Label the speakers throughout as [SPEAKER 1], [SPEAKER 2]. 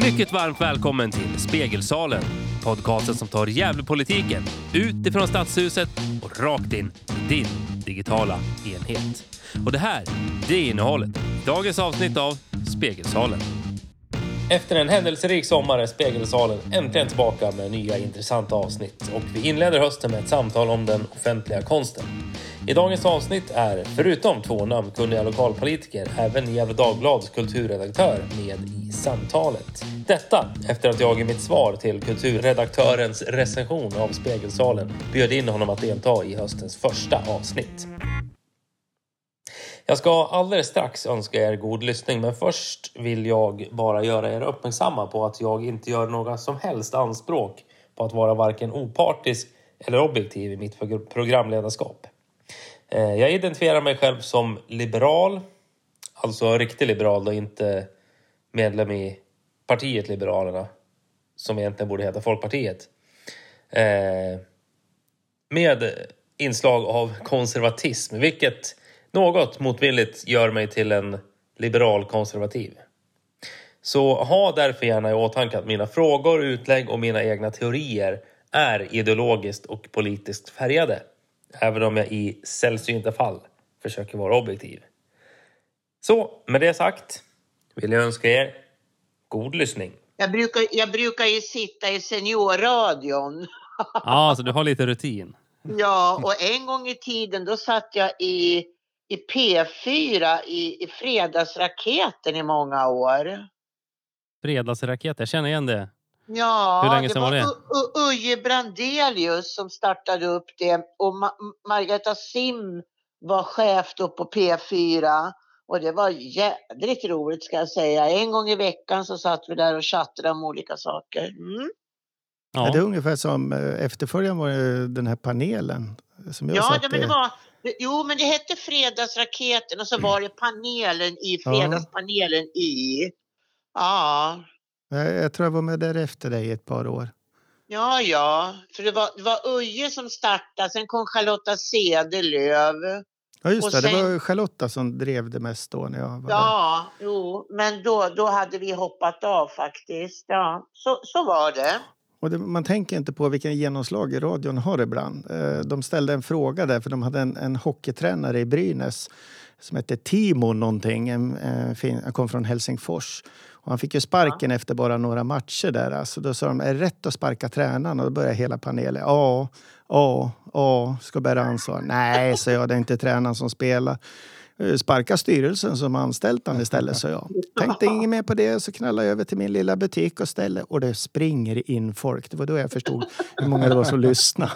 [SPEAKER 1] Mycket varmt välkommen till Spegelsalen. Podcasten som tar Gävlepolitiken utifrån Stadshuset och rakt in i din digitala enhet. Och det här, det är innehållet i dagens avsnitt av Spegelsalen. Efter en händelserik sommar är Spegelsalen äntligen tillbaka med nya intressanta avsnitt och vi inleder hösten med ett samtal om den offentliga konsten. I dagens avsnitt är, förutom två namnkunniga lokalpolitiker, även Gefle Dagblads kulturredaktör med i samtalet. Detta efter att jag i mitt svar till kulturredaktörens recension av Spegelsalen bjöd in honom att delta i höstens första avsnitt. Jag ska alldeles strax önska er god lyssning men först vill jag bara göra er uppmärksamma på att jag inte gör några som helst anspråk på att vara varken opartisk eller objektiv i mitt programledarskap. Eh, jag identifierar mig själv som liberal, alltså riktig liberal och inte medlem i partiet Liberalerna, som egentligen borde heta Folkpartiet. Eh, med inslag av konservatism, vilket något motvilligt gör mig till en liberal konservativ. Så ha därför gärna i åtanke att mina frågor, utlägg och mina egna teorier är ideologiskt och politiskt färgade. Även om jag i sällsynta fall försöker vara objektiv. Så med det sagt vill jag önska er god lyssning.
[SPEAKER 2] Jag brukar, jag brukar ju sitta i seniorradion.
[SPEAKER 1] Ja, så du har lite rutin.
[SPEAKER 2] Ja, och en gång i tiden då satt jag i, i P4 i, i Fredagsraketen i många år.
[SPEAKER 1] Fredagsraket, jag känner igen det.
[SPEAKER 2] Ja,
[SPEAKER 1] Hur länge
[SPEAKER 2] det
[SPEAKER 1] sedan
[SPEAKER 2] var,
[SPEAKER 1] var det?
[SPEAKER 2] U- Uje Brandelius som startade upp det och Ma- Margareta Sim var chef då på P4 och det var jädrigt roligt ska jag säga. En gång i veckan så satt vi där och chattade om olika saker. Mm.
[SPEAKER 3] Ja. Det är ungefär som eh, efterföljaren var den här panelen. Som jag
[SPEAKER 2] Ja, det, men det var, jo, men det hette Fredagsraketen och så var det panelen i. Fredagspanelen i. Ja,
[SPEAKER 3] Jag, jag tror jag var med där efter dig ett par år.
[SPEAKER 2] ja, ja. För det var, det var Uje som startade, sen kom Charlotta Cederlöv.
[SPEAKER 3] Ja, just det. Det
[SPEAKER 2] sen-
[SPEAKER 3] var Charlotta som drev det mest då när jag var där.
[SPEAKER 2] Ja, jo, men då, då hade vi hoppat av faktiskt. Ja, så, så var det.
[SPEAKER 3] Och det, man tänker inte på vilken genomslag radion har ibland. Eh, De ställde en fråga där, för de hade en, en hockeytränare i Brynäs som hette Timo någonting. En, en, fin- han kom från Helsingfors. Och han fick ju sparken efter bara några matcher där. Alltså då sa de, är det rätt att sparka tränaren? Och då började hela panelen, ja, ja, ja, ska bära ansvar. Nej, så jag, det är inte tränaren som spelar. Eh, Sparka styrelsen som anställt han istället, så jag. Tänkte inget mer på det, så knallade jag över till min lilla butik och ställde och det springer in folk. Det var då jag förstod hur många det var som lyssnade.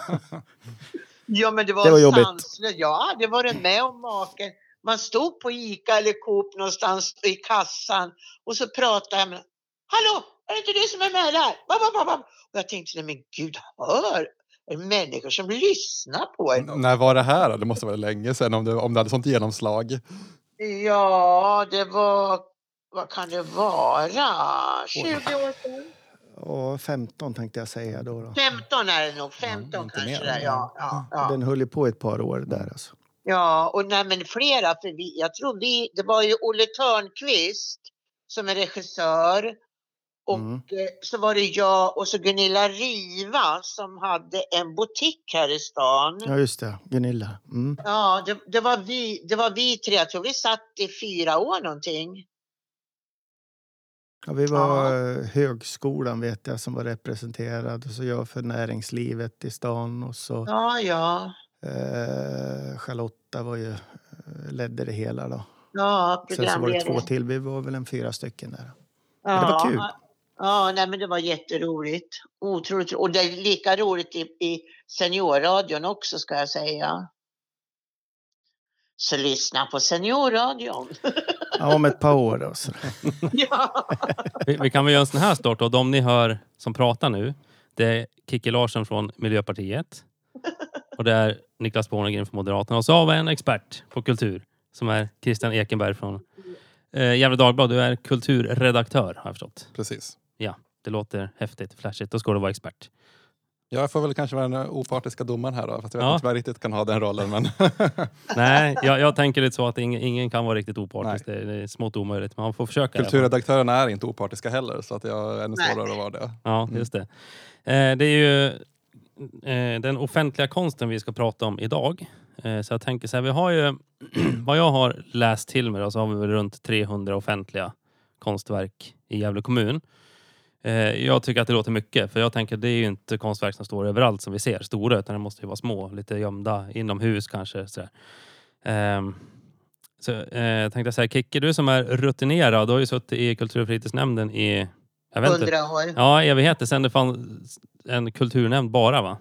[SPEAKER 2] Ja, men det var,
[SPEAKER 3] Det var jobbigt.
[SPEAKER 2] sanslöst. Ja, det var det med om maken. Man stod på Ica eller Coop någonstans i kassan och så pratade jag med Hallå, är det inte du som är med där? Bam, bam, bam, bam. Och jag tänkte, nej men gud, hör! Är det människor som lyssnar på en?
[SPEAKER 4] När var det här då? Det måste vara länge sedan om det, om det hade sånt genomslag.
[SPEAKER 2] Ja, det var, vad kan det vara? 20 år sedan?
[SPEAKER 3] Och 15 tänkte jag säga då. då.
[SPEAKER 2] 15 är det nog, 15
[SPEAKER 4] inte
[SPEAKER 2] kanske
[SPEAKER 4] mer.
[SPEAKER 2] det är. Ja, ja, ja.
[SPEAKER 3] Den höll ju på ett par år där alltså.
[SPEAKER 2] Ja, och nej, men flera. För vi, jag tror vi, det var ju Olle Törnqvist som är regissör. Och
[SPEAKER 3] Mm.
[SPEAKER 2] eh, så var det jag och så Gunilla Riva som hade en butik här i stan. Ja,
[SPEAKER 3] Ja, just det. Gunilla. Mm.
[SPEAKER 2] det, det, var vi, det var vi tre. Jag tror vi satt i fyra år någonting.
[SPEAKER 3] Ja, vi var eh, högskolan vet jag som var representerad. Och så jag för näringslivet i stan. Och så
[SPEAKER 2] Ja, ja.
[SPEAKER 3] Eh, Charlotta var ju, eh, ledde det hela då.
[SPEAKER 2] Ja,
[SPEAKER 3] Sen så var det två till. Vi var väl en fyra stycken där.
[SPEAKER 2] Ja,
[SPEAKER 3] det var kul.
[SPEAKER 2] Ja, nej, men det var jätteroligt. Otroligt. Och det är lika roligt i, i seniorradion också ska jag säga. Så lyssna på seniorradion.
[SPEAKER 3] Ja, om ett par år då. Så.
[SPEAKER 2] ja.
[SPEAKER 1] Vi, vi kan väl göra en sån här start och de ni hör som pratar nu, det är Kikki Larsson från Miljöpartiet. Och det är Niklas Bornegren från Moderaterna. Och så har vi en expert på kultur som är Christian Ekenberg från eh, Gefle Dagblad. Du är kulturredaktör har jag förstått.
[SPEAKER 4] Precis.
[SPEAKER 1] Ja, det låter häftigt, flashigt. Då ska du vara expert.
[SPEAKER 4] Jag får väl kanske vara den opartiska domaren här då, fast jag vet
[SPEAKER 1] Ja.
[SPEAKER 4] inte om jag riktigt kan ha den rollen. Men
[SPEAKER 1] Nej, jag, jag tänker lite så att ingen, ingen kan vara riktigt opartisk. Det är, det är smått omöjligt. Men man får försöka.
[SPEAKER 4] kulturredaktörerna är inte opartiska heller, så att jag är ännu
[SPEAKER 2] Nej.
[SPEAKER 4] svårare att vara det.
[SPEAKER 1] Ja, just det. Eh, det är ju eh, den offentliga konsten vi ska prata om idag. Eh, så jag tänker så här, vi har ju, vad jag har läst till mig då, så har vi väl runt 300 offentliga konstverk i Gävle kommun. Eh, jag tycker att det låter mycket, för jag tänker det är ju inte konstverk som står överallt som vi ser, stora, utan det måste ju vara små, lite gömda, inomhus kanske. Sådär. Ehm, så eh, jag tänkte säga, Kicke, du som är rutinerad, du har ju suttit i kultur och fritidsnämnden i, jag vet inte,
[SPEAKER 2] Hundra år.
[SPEAKER 1] Ja, evigheter sen det fanns en kulturnämnd bara va?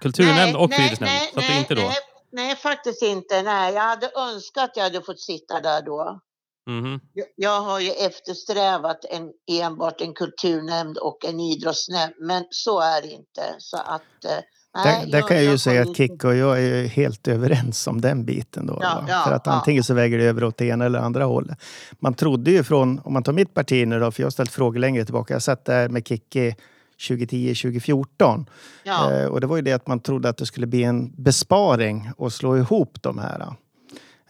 [SPEAKER 1] Kulturnämnd och fritidsnämnd. så att det inte då?
[SPEAKER 2] Nej, nej, faktiskt inte. Nej, jag hade önskat att jag hade fått sitta där då.
[SPEAKER 1] Mhm.
[SPEAKER 2] Jag- Jag har ju eftersträvat en, enbart en kulturnämnd och en idrottsnämnd, men så är det inte. Så att, eh, nej,
[SPEAKER 3] Där, där kan jag ju säga att Kikko och jag är helt överens om den biten. Då,
[SPEAKER 2] Ja, ja,
[SPEAKER 3] För att
[SPEAKER 2] ja.
[SPEAKER 3] antingen så väger det över åt det ena eller andra hållet. Man trodde ju från, om man tar mitt parti nu då, för jag har ställt frågor längre tillbaka. Jag satt där med Kikki 2010-2014.
[SPEAKER 2] Ja,
[SPEAKER 3] Eh, och det var ju det att man trodde att det skulle bli en besparing och slå ihop de här.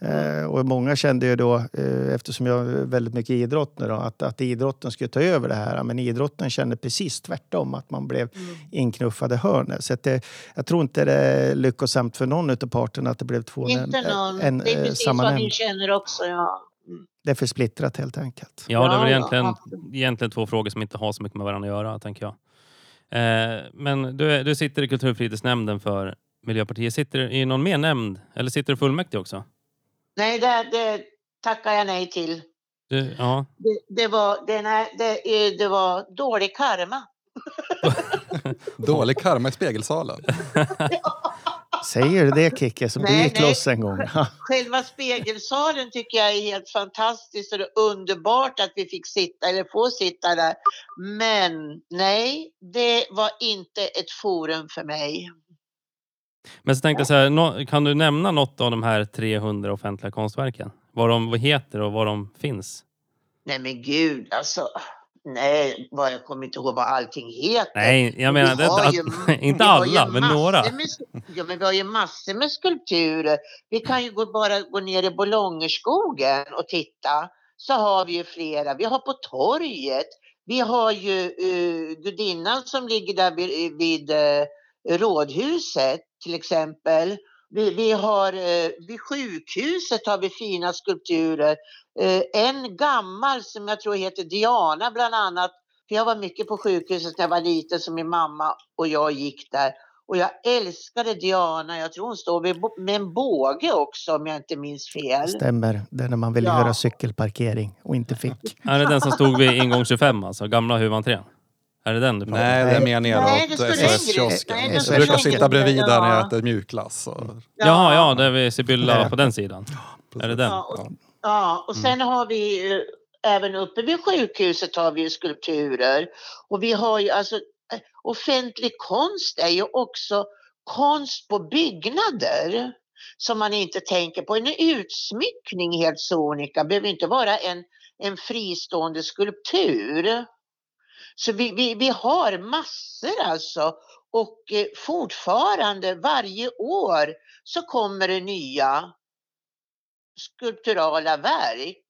[SPEAKER 3] Eh, och många kände ju då, eh, eftersom jag är väldigt mycket idrott nu då, att, att idrotten skulle ta över det här. Men idrotten kände precis tvärtom, att man blev
[SPEAKER 2] Mm.
[SPEAKER 3] inknuffade i hörnet. Så att det, jag tror inte det är lyckosamt för någon av parterna att det blev två
[SPEAKER 2] inte någon.
[SPEAKER 3] en,
[SPEAKER 2] det är
[SPEAKER 3] eh,
[SPEAKER 2] precis vad ni känner också. Ja. Mm.
[SPEAKER 3] Det är för splittrat helt enkelt.
[SPEAKER 1] Ja, det är väl
[SPEAKER 2] Ja,
[SPEAKER 1] egentligen,
[SPEAKER 2] absolut.
[SPEAKER 1] egentligen två frågor som inte har så mycket med varandra att göra, tänker jag. Eh, men du, du sitter i kultur och fritidsnämnden för Miljöpartiet. Sitter du i någon mer nämnd? Eller sitter du i fullmäktige också?
[SPEAKER 2] Nej, det, det tackar jag nej till.
[SPEAKER 1] Du, ja.
[SPEAKER 2] Det, det, var, det, nej, det, det var dålig karma.
[SPEAKER 4] Dålig karma i spegelsalen.
[SPEAKER 3] Säger du det Kicke, så
[SPEAKER 2] Nej,
[SPEAKER 3] gick
[SPEAKER 2] nej.
[SPEAKER 3] loss en gång.
[SPEAKER 2] Själva spegelsalen tycker jag är helt fantastiskt och det är underbart att vi fick sitta eller få sitta där. Men nej, det var inte ett forum för mig.
[SPEAKER 1] Men så tänkte jag så här, kan du nämna något av de här 300 offentliga konstverken? Vad de vad heter och var de finns?
[SPEAKER 2] Nej men gud, alltså. Nej, vad jag kommer inte ihåg vad allting heter.
[SPEAKER 1] Nej, jag menar
[SPEAKER 2] Vi
[SPEAKER 1] det,
[SPEAKER 2] har
[SPEAKER 1] att,
[SPEAKER 2] ju-
[SPEAKER 1] inte
[SPEAKER 2] ju
[SPEAKER 1] alla, men några.
[SPEAKER 2] Med, ja, men vi har ju massor med skulpturer. Vi kan ju gå, bara gå ner i Bolongerskogen och titta. Så har vi ju flera. Vi har på torget. Vi har ju uh, gudinnan som ligger där vid, vid eh, rådhuset till exempel. Vi, vi har, eh, vid sjukhuset har vi fina skulpturer. Eh, en gammal som jag tror heter Diana bland annat. För jag var mycket på sjukhuset när jag var liten som min mamma och jag gick där. Och jag älskade Diana. Jag tror hon står med en båge också om jag inte minns fel.
[SPEAKER 3] Stämmer, det är när man vill
[SPEAKER 2] Ja.
[SPEAKER 3] göra cykelparkering och inte fick.
[SPEAKER 1] Är det den som stod vid ingång 25, alltså gamla huvudentrén? Är det den du pratar om?
[SPEAKER 4] Nej, det är mer neråt SOS-kiosken.
[SPEAKER 2] längre.
[SPEAKER 3] Nej, det står
[SPEAKER 4] Jag brukar sitta bredvid där när jag
[SPEAKER 2] Ja.
[SPEAKER 4] äter mjukglass. Och...
[SPEAKER 1] Jaha, ja, det är vid Sibylla på den sidan. Är det den?
[SPEAKER 2] Ja, och, ja, och sen har vi eh, även uppe vid sjukhuset har vi skulpturer. Och vi har ju alltså eh, offentlig konst är ju också konst på byggnader som man inte tänker på. En utsmyckning helt sonika behöver inte vara en, en fristående skulptur. Så vi, vi, vi har massor alltså och eh, fortfarande varje år så kommer det nya skulpturala verk.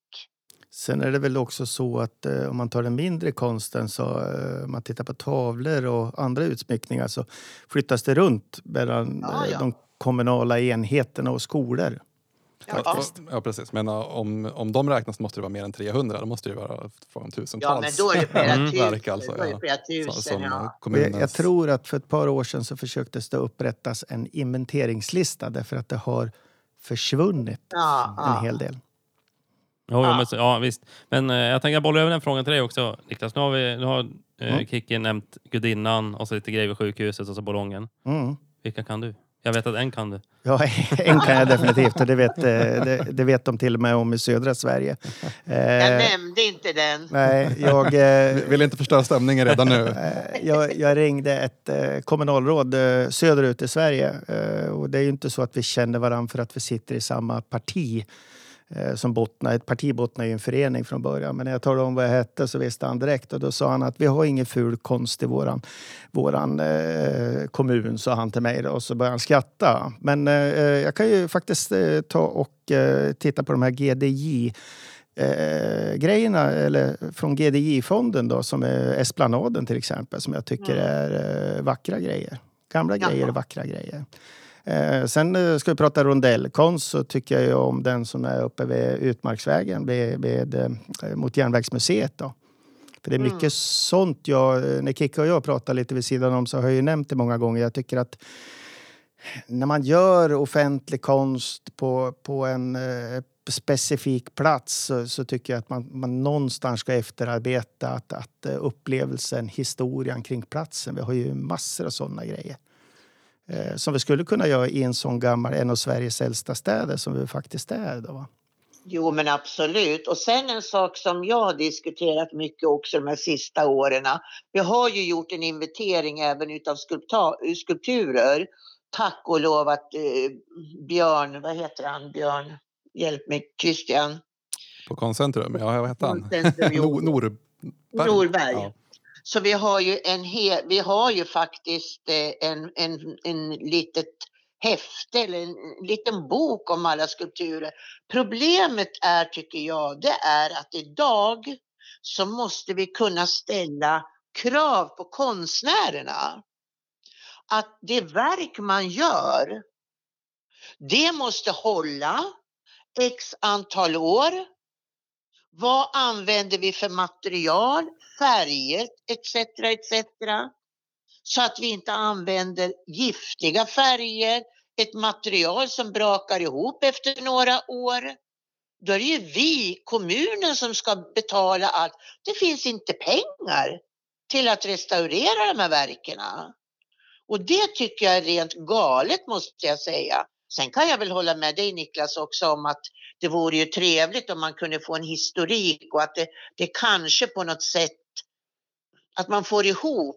[SPEAKER 3] Sen är det väl också så att eh, om man tar den mindre konsten så eh, om man tittar på tavlor och andra utsmyckningar så flyttas det runt mellan
[SPEAKER 2] Ja,
[SPEAKER 3] eh,
[SPEAKER 2] ja.
[SPEAKER 3] de kommunala enheterna och skolor.
[SPEAKER 2] Ja,
[SPEAKER 4] Ja, precis. Men uh, om, om de räknas måste det vara mer än 300. Då måste det vara från tusentals
[SPEAKER 2] ja men då är det flera tusen.
[SPEAKER 4] verk. Alltså,
[SPEAKER 2] då är det
[SPEAKER 4] ja.
[SPEAKER 2] flera
[SPEAKER 4] Så-
[SPEAKER 2] tusen
[SPEAKER 4] som
[SPEAKER 2] ja.
[SPEAKER 3] Och Jag,
[SPEAKER 4] kommunens...
[SPEAKER 3] jag tror att för ett par år sedan så försöktes det upprättas en inventeringslista därför att det har försvunnit
[SPEAKER 2] Ja,
[SPEAKER 3] en
[SPEAKER 2] ja.
[SPEAKER 3] hel del.
[SPEAKER 1] Jo,
[SPEAKER 2] Ja.
[SPEAKER 1] men, ja, visst. Men eh, jag tänker bolla över den frågan till dig också, Niklas. Nu har, vi, nu har eh,
[SPEAKER 3] Mm.
[SPEAKER 1] Kikki nämnt Gudinnan och så lite grejer vid sjukhuset och så Ballongen.
[SPEAKER 3] Mm.
[SPEAKER 1] Vilka kan du? Jag vet att en kan du.
[SPEAKER 3] Ja, en kan jag definitivt och det vet, eh, det, det vet de till och med om i södra Sverige.
[SPEAKER 2] Jag
[SPEAKER 3] Eh,
[SPEAKER 2] nämnde inte den.
[SPEAKER 3] nej, jag, eh,
[SPEAKER 4] Vill inte förstöra stämningen redan nu.
[SPEAKER 3] Eh, Jag, jag ringde ett eh, kommunalråd eh, söderut i Sverige. Eh, och det är ju inte så att vi känner varandra för att vi sitter i samma parti. Eh, som bottnade, ett parti bottnade i en förening från början. Men när jag talade om vad jag hette så visste han direkt och då sa han att vi har ingen ful konst i våran, våran eh, kommun, sa han till mig då, och så började han skratta. Men eh, jag kan ju faktiskt eh, ta och eh, titta på de här GDJ eh, grejerna eller från GDJ-fonden då, som är Esplanaden till exempel, som jag tycker är vackra grejer. Gamla
[SPEAKER 2] Jaha.
[SPEAKER 3] grejer är vackra grejer. Eh, sen eh, ska vi prata rondellkonst så tycker jag om den som är uppe vid Utmarksvägen vid, vid, eh, mot Järnvägsmuseet. Då. För det är mycket
[SPEAKER 2] Mm.
[SPEAKER 3] sånt jag, när Kikka och jag pratar lite vid sidan om så har jag ju nämnt det många gånger. Jag tycker att när man gör offentlig konst på, på en eh, specifik plats så, så tycker jag att man, man någonstans ska efterarbeta att, att eh, upplevelsen, historien kring platsen. Vi har ju massor av sådana grejer. Eh, som vi skulle kunna göra i en sån gammal, en av Sveriges äldsta städer som vi faktiskt är. Då, va?
[SPEAKER 2] Jo men absolut. Och sen en sak som jag har diskuterat mycket också de här sista åren. Vi har ju gjort en inventering även utav skulpturer. Tack och lov att eh, Björn, vad heter han, Björn, hjälp mig, Christian
[SPEAKER 4] På Konstcentrum, ja vad hette han? Norberg.
[SPEAKER 2] Norberg.
[SPEAKER 4] Ja.
[SPEAKER 2] Så vi har ju, en hel, vi har ju faktiskt eh, en, en, en litet häfte eller en liten bok om alla skulpturer. Problemet är, tycker jag, det är att idag så måste vi kunna ställa krav på konstnärerna. Att det verk man gör, det måste hålla x antal år. Vad använder vi för material, färger etc. etc. Så att vi inte använder giftiga färger, ett material som brakar ihop efter några år. Då är det ju vi, kommunen, som ska betala allt. Det finns inte pengar till att restaurera de här verken. Och det tycker jag är rent galet måste jag säga. Sen kan jag väl hålla med dig Niklas också om att det vore ju trevligt om man kunde få en historik och att det, det kanske på något sätt att man får ihop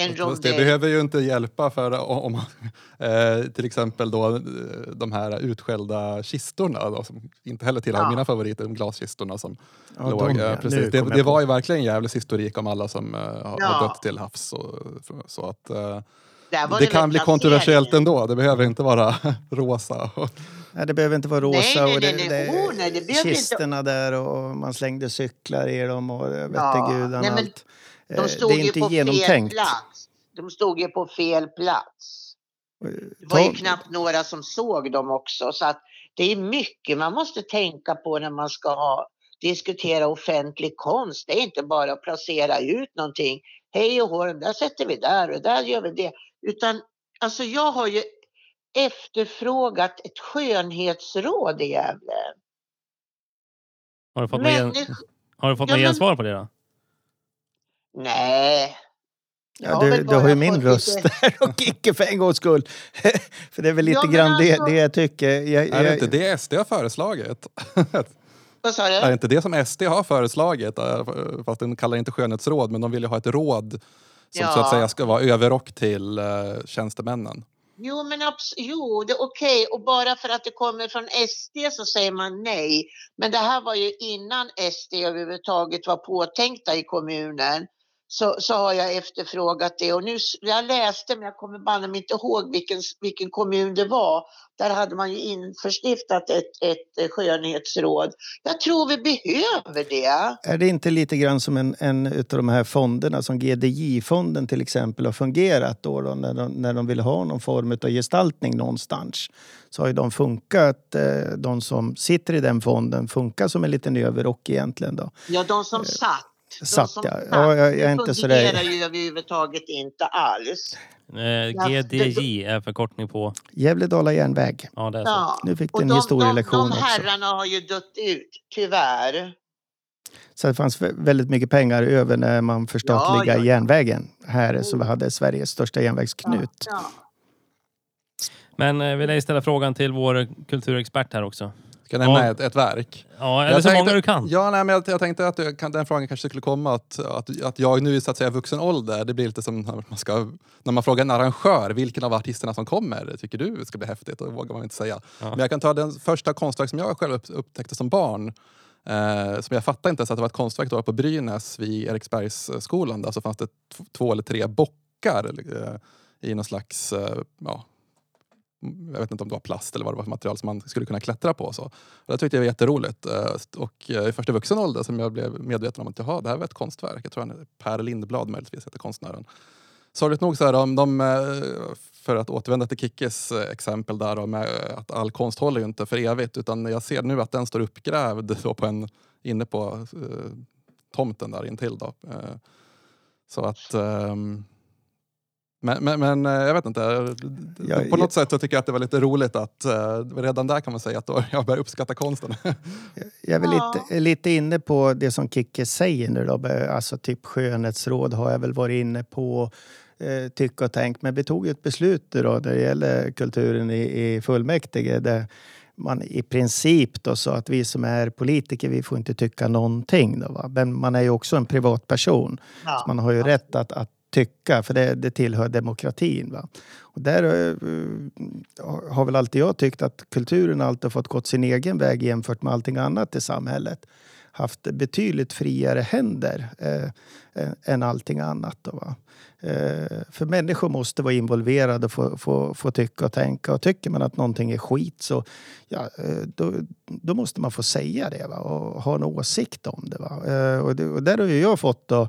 [SPEAKER 2] en
[SPEAKER 4] Fast Det
[SPEAKER 2] rondell.
[SPEAKER 4] behöver ju inte hjälpa för om man, eh, till exempel då eh, de här utskällda kistorna då, som inte heller tillhör
[SPEAKER 2] Ja.
[SPEAKER 4] mina favoriter, de glaskistorna som
[SPEAKER 3] Ja,
[SPEAKER 4] låg.
[SPEAKER 3] de,
[SPEAKER 4] eh, precis. Det, det var ju verkligen jävligt historik om alla som eh, har,
[SPEAKER 2] Ja.
[SPEAKER 4] dött till havs. Och, så att, eh, det
[SPEAKER 2] väl
[SPEAKER 4] kan bli kontroversiellt ändå, det behöver inte vara rosa.
[SPEAKER 3] Nej, det behöver inte vara rosa.
[SPEAKER 2] Nej,
[SPEAKER 3] och det,
[SPEAKER 2] nej, nej.
[SPEAKER 3] det,
[SPEAKER 2] Oh, nej, det behöver inte-
[SPEAKER 3] kisterna där och man slängde cyklar i dem och vette
[SPEAKER 2] Ja.
[SPEAKER 3] gudarna
[SPEAKER 2] Nej, men
[SPEAKER 3] allt. Eh,
[SPEAKER 2] De stod
[SPEAKER 3] det är
[SPEAKER 2] ju
[SPEAKER 3] inte
[SPEAKER 2] på fel
[SPEAKER 3] genomtänkt.
[SPEAKER 2] plats. De stod ju på fel plats.
[SPEAKER 3] Eh,
[SPEAKER 2] Det var ju knappt några som såg dem också. Så att det är mycket man måste tänka på när man ska ha, diskutera offentlig konst. Det är inte bara att placera ut någonting. Hej och hå, där sätter vi där och där gör vi det. Utan alltså jag har ju efterfrågat ett skönhetsråd i Gävle.
[SPEAKER 1] Har du fått.
[SPEAKER 2] Människ-
[SPEAKER 1] har du fått
[SPEAKER 2] Ja,
[SPEAKER 1] något
[SPEAKER 2] men-
[SPEAKER 1] gensvar på det då?
[SPEAKER 2] Nej. Jag
[SPEAKER 3] Ja, du, du har ju min röst
[SPEAKER 2] lite-
[SPEAKER 3] där och icke för en gångs skull. för det är väl lite
[SPEAKER 2] Ja, men
[SPEAKER 3] grann det,
[SPEAKER 2] alltså-
[SPEAKER 3] det jag tycker. Jag,
[SPEAKER 4] Är det
[SPEAKER 3] jag,
[SPEAKER 4] inte det SD har föreslagit?
[SPEAKER 2] Vad sa
[SPEAKER 4] är det
[SPEAKER 2] du?
[SPEAKER 4] inte det som SD har föreslagit? Eh, Fast den kallar det inte skönhetsråd, men de vill ju ha ett råd som
[SPEAKER 2] Ja.
[SPEAKER 4] så att säga ska vara överrock till eh, tjänstemännen.
[SPEAKER 2] Jo, men abs- jo, det är okej. Och bara för att det kommer från SD så säger man nej. Men det här var ju innan SD överhuvudtaget var påtänkta i kommunen. Så, så har jag efterfrågat det. Och nu, jag läste, men jag kommer banne inte ihåg vilken, vilken kommun det var. Där hade man ju införstiftat ett, ett eh, skönhetsråd. Jag tror vi behöver det.
[SPEAKER 3] är det inte lite grann som en, en av de här fonderna som GDJ-fonden till exempel har fungerat då, då när, de, när de vill ha någon form av gestaltning någonstans. Så har ju de funkat, eh, de som sitter i den fonden funkar som en liten överrock egentligen då.
[SPEAKER 2] Ja, de som satt.
[SPEAKER 3] Satt
[SPEAKER 2] som
[SPEAKER 3] ja. ja jag, jag är
[SPEAKER 2] Det
[SPEAKER 3] inte så där...
[SPEAKER 2] fungerar ju överhuvudtaget inte alls.
[SPEAKER 1] Eh, GDJ är förkortning på...
[SPEAKER 3] Gävle-Dala järnväg.
[SPEAKER 1] Ja, det är så.
[SPEAKER 2] Ja.
[SPEAKER 3] Nu fick du en historielektion
[SPEAKER 2] de, de
[SPEAKER 3] också.
[SPEAKER 2] herrarna har ju dött ut, tyvärr.
[SPEAKER 3] Så det fanns vä- väldigt mycket pengar över när man förstatligade
[SPEAKER 2] Ja,
[SPEAKER 3] järnvägen. Här så vi hade Sveriges största järnvägsknut.
[SPEAKER 2] Ja.
[SPEAKER 1] Men eh, vill jag ställa frågan till vår kulturexpert här också.
[SPEAKER 4] Ska jag nämna
[SPEAKER 1] Ja.
[SPEAKER 4] ett, ett verk?
[SPEAKER 1] Ja, eller
[SPEAKER 4] Jag
[SPEAKER 1] så
[SPEAKER 4] tänkte-
[SPEAKER 1] många du kan.
[SPEAKER 4] Ja, nej, men jag, jag tänkte att jag den frågan kanske skulle komma att, att, att jag nu i så att säga vuxen ålder, det blir lite som när man, ska, när man frågar en arrangör vilken av artisterna som kommer tycker du ska bli häftigt, då vågar man inte säga. Men jag kan ta den första konstverk som jag själv upp, upptäckte som barn. Eh, som jag fattade inte ens att det var ett konstverk då på Brynäs vid Eriksbergsskolan. Där så fanns det två eller tre bockar eh, i någon slags eh, ja, jag vet inte om det var plast eller vad det var för material som man skulle kunna klättra på. Så. Och det tyckte jag var jätteroligt. Eh, och eh, i första vuxen ålder som jag blev medveten om att jaha, det här var ett konstverk. Jag tror han Per Lindblad möjligtvis heter konstnären. Sorgligt nog så här, de, de, eh, för att återvända till Kickes exempel där med att all konst håller ju inte för evigt utan jag ser nu att den står uppgrävd då på en, inne på eh, tomten där intill. Då. Eh, så att ehm, men, men, men eh, jag vet inte.
[SPEAKER 3] Ja,
[SPEAKER 4] på något sätt så tycker jag att det var lite roligt att eh, redan där kan man säga att då jag börjar uppskatta konsten.
[SPEAKER 3] Jag är väl
[SPEAKER 2] Ja.
[SPEAKER 3] lite, lite inne på det som Kicke säger nu då. Alltså typ skönhetsråd har jag väl varit inne på. Eh, tycka och tänk. Men vi tog ju ett beslut då när det gäller kulturen i, i fullmäktige. Där man i princip då sa att vi som är politiker, vi får inte tycka någonting. Då, va? Men man är ju också en privatperson.
[SPEAKER 2] Ja.
[SPEAKER 3] Så man har ju rätt att, att tycka, för det, det tillhör demokratin. Va? Och där eh, har väl alltid jag tyckt att kulturen alltid har fått gått sin egen väg jämfört med allting annat i samhället. Haft betydligt friare händer eh, än- allting annat. Då, va? Eh, för människor måste vara involverade och få, få, få tycka och tänka. Och tycker man att någonting är skit så ja, eh, då, då måste man få säga det va? och ha en åsikt om det. Va? Eh, och, det, och där har ju jag fått då,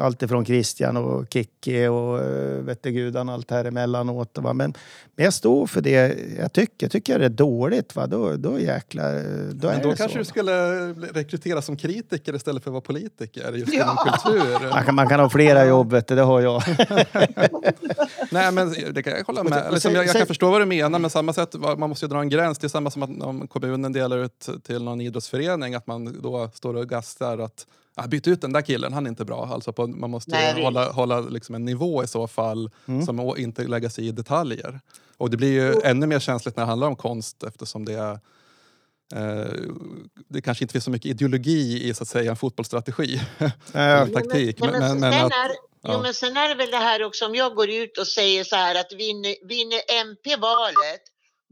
[SPEAKER 3] allt ifrån Christian och Kikki och eh, vette gudan allt här emellanåt. Va? Men, men jag står för det jag tycker. Tycker jag det är dåligt, va? Då, då jäklar, eh, då är
[SPEAKER 4] Men då
[SPEAKER 3] det
[SPEAKER 4] kanske
[SPEAKER 3] så.
[SPEAKER 4] du skulle rekryteras som kritiker istället för att vara politiker just
[SPEAKER 2] Ja.
[SPEAKER 4] inom kultur.
[SPEAKER 3] Man kan, man kan ha flera jobb, vet du, det har jag.
[SPEAKER 4] Nej, men det kan jag hålla med.
[SPEAKER 3] sen-
[SPEAKER 4] Liksom, jag, jag kan förstå vad du menar, men samma sätt, man måste ju dra en gräns. Det är samma som att om kommunen delar ut till någon idrottsförening, att man då står och gastar att ah, byt ut den där killen, han är inte bra. Alltså på, man måste
[SPEAKER 2] Nej,
[SPEAKER 4] hålla, hålla liksom en nivå i så fall
[SPEAKER 3] Mm.
[SPEAKER 4] som inte lägga sig i detaljer. Och det blir ju ännu mer känsligt när det handlar om konst eftersom det är eh, det kanske inte finns så mycket ideologi i så att säga en fotbollsstrategi. Taktik.
[SPEAKER 2] Nej,
[SPEAKER 4] Men,
[SPEAKER 2] men,
[SPEAKER 4] men, men
[SPEAKER 2] sen,
[SPEAKER 4] att,
[SPEAKER 2] är,
[SPEAKER 4] ja.
[SPEAKER 2] jo, men sen är det väl det här också, om jag går ut och säger så här att vinner, vinner MP valet,